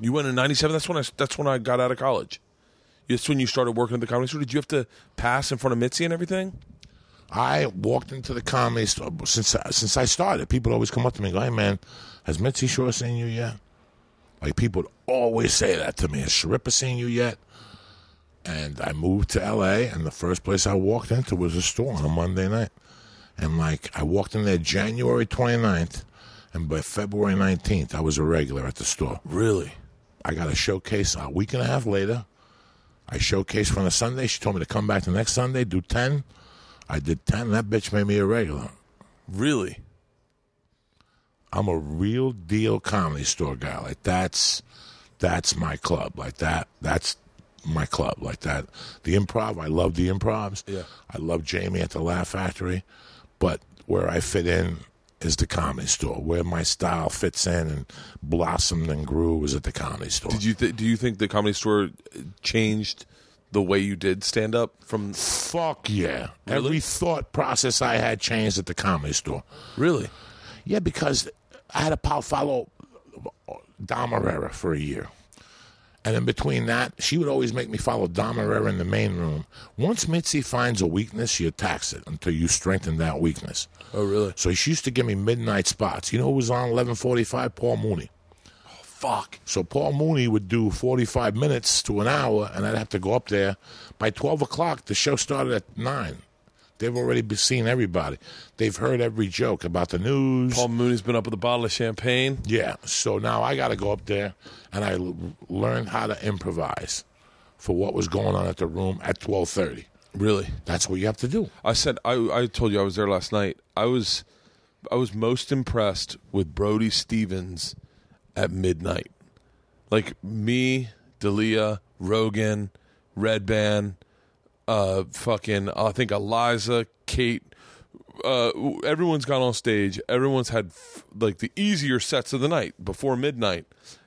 You went in '97. That's when I. That's when I got out of college. That's when you started working at the comedy store. Did you have to pass in front of Mitzi and everything? I walked into the comedy store uh, since uh, since I started. People always come up to me and go, "Hey man, has Mitzi Shore seen you yet?" Like people would always say that to me. Has Sharippa seen you yet? And I moved to L.A. and the first place I walked into was a store on a Monday night. And like I walked in there January 29th, and by February 19th I was a regular at the store. Really? I got a showcase a week and a half later. I showcased on a Sunday. She told me to come back the next Sunday, do 10. I did 10. That bitch made me a regular. Really? I'm a real deal comedy store guy. Like that's that's my club. Like that that's my club. Like that. The improv, I love the improvs. Yeah. I love Jamie at the Laugh Factory. But where I fit in is the comedy store. Where my style fits in and blossomed and grew was at the comedy store. Did you th- do you think the comedy store changed the way you did stand up from Fuck yeah. Really? Every thought process I had changed at the comedy store. really? Yeah, because I had to pal- follow Dom Irrera for a year. And in between that, she would always make me follow Irrera in the main room. Once Mitzi finds a weakness, she attacks it until you strengthen that weakness. Oh, really? So she used to give me midnight spots. You know who was on 1145? Paul Mooney. Oh, fuck. So Paul Mooney would do 45 minutes to an hour, and I'd have to go up there. By 12 o'clock, the show started at 9. They've already seen everybody. They've heard every joke about the news. Paul Mooney's been up with a bottle of champagne. Yeah. So now I got to go up there, and I l- learned how to improvise for what was going on at the room at 12:30. Really? That's what you have to do. I said I, I told you I was there last night. I was I was most impressed with Brody Stevens at midnight. Like me, Dalia, Rogan, Redban, uh fucking I think Eliza, Kate, uh everyone's gone on stage. Everyone's had f- like the easier sets of the night before midnight.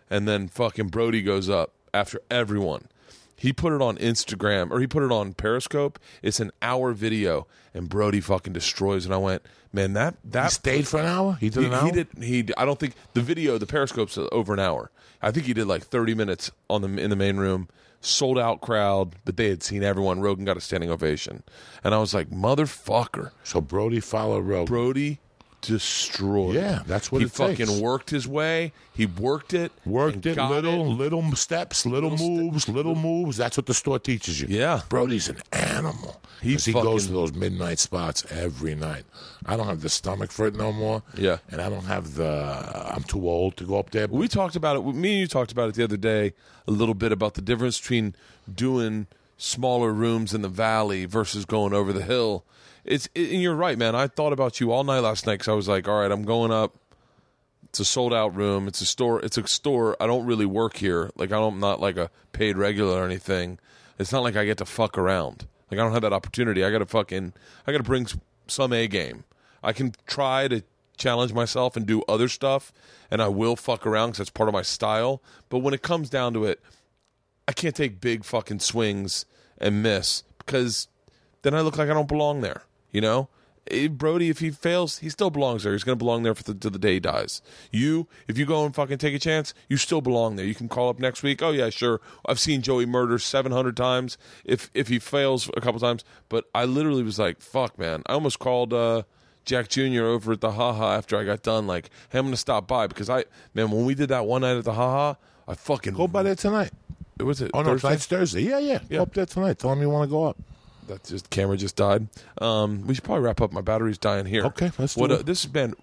And then fucking Brody goes up after everyone. He put it on Instagram or he put it on Periscope. It's an hour video, and Brody fucking destroys. And I went, man, that He that stayed for an hour. He did he, an hour. he did he. I don't think the video, the Periscope's over an hour. I think he did like thirty minutes on the in the main room. Sold out crowd, but they had seen everyone. Rogan got a standing ovation, and I was like, motherfucker, So Brody followed Rogan. Brody destroyed. Yeah, that's what he fucking takes. worked his way. He worked it, Worked it little, it. little steps, little, Little moves, little moves. That's what the store teaches you. Yeah. Brody's an animal. He he goes to those midnight spots every night. I don't have the stomach for it no more. Yeah. and I don't have the. I'm too old to go up there. We talked about it. Me and you talked about it the other day a little bit about the difference between doing smaller rooms in the valley versus going over the hill. It's it, and you're right, man. I thought about you all night last night because I was like, all right, I'm going up. It's a sold out room. It's a store. It's a store. I don't really work here. Like I don't, I'm not like a paid regular or anything. It's not like I get to fuck around. Like I don't have that opportunity. I got to fucking. I got to bring some A game. I can try to challenge myself and do other stuff, and I will fuck around because that's part of my style. But when it comes down to it, I can't take big fucking swings and miss because then I look like I don't belong there. You know, Eh, Brody, if he fails, he still belongs there. He's going to belong there for the, to the day he dies. You, if you go and fucking take a chance, you still belong there. You can call up next week. Oh yeah, sure. I've seen Joey murder seven hundred times. If if he fails a couple times, but I literally was like, fuck, man. I almost called. uh Jack Jr. over at the Haha after I got done, like, hey, I'm gonna stop by because I, man, when we did that one night at the Haha, I fucking go by there tonight. Was it? Oh no, Thursday? tonight's Thursday. Yeah, yeah. Yeah. Go up there tonight. Tell them you want to go up. That just camera just died. Um, we should probably wrap up. My battery's dying here. Okay, let's do what, it. Uh, this has been.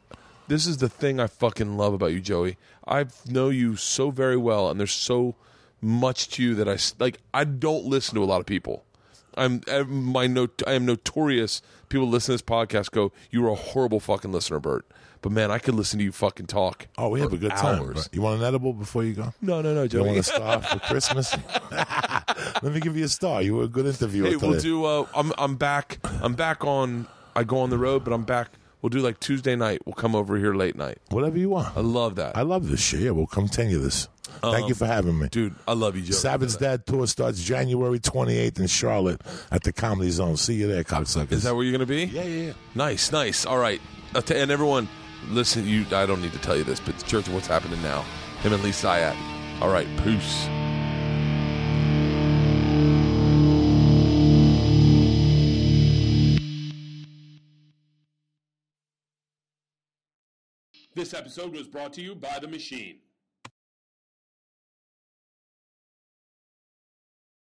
This is the thing I fucking love about you, Joey. I know you so very well, and there's so much to you that I like. I don't listen to a lot of people. I'm I'm- my not, I am notorious. People listen to this podcast go, "You are a horrible fucking listener, Bert." But man, I could listen to you fucking talk. Oh, we have a good time. hours. You want an edible before you go? No, no, no, You Joey. want a star for Christmas? Let me give you a star. You were a good interviewer Hey, today. we'll do. Uh, I'm I'm back. I'm back on. I go on the road, but I'm back. We'll do like Tuesday night. We'll come over here late night. Whatever you want. I love that, I love this shit. Yeah, we'll continue this. Thank you for having me. dude. I love you, Joe. Sabbath's Dad tour starts January 28th in Charlotte at the Comedy Zone. See you there, cocksuckers. Is that where you're gonna be? yeah, yeah, yeah. Nice, nice. All right. Uh, And everyone, listen. You. I don't need to tell you this, but Church of what's happening now. Him and Lee Syatt. All right. Peace. This episode was brought to you by The Machine.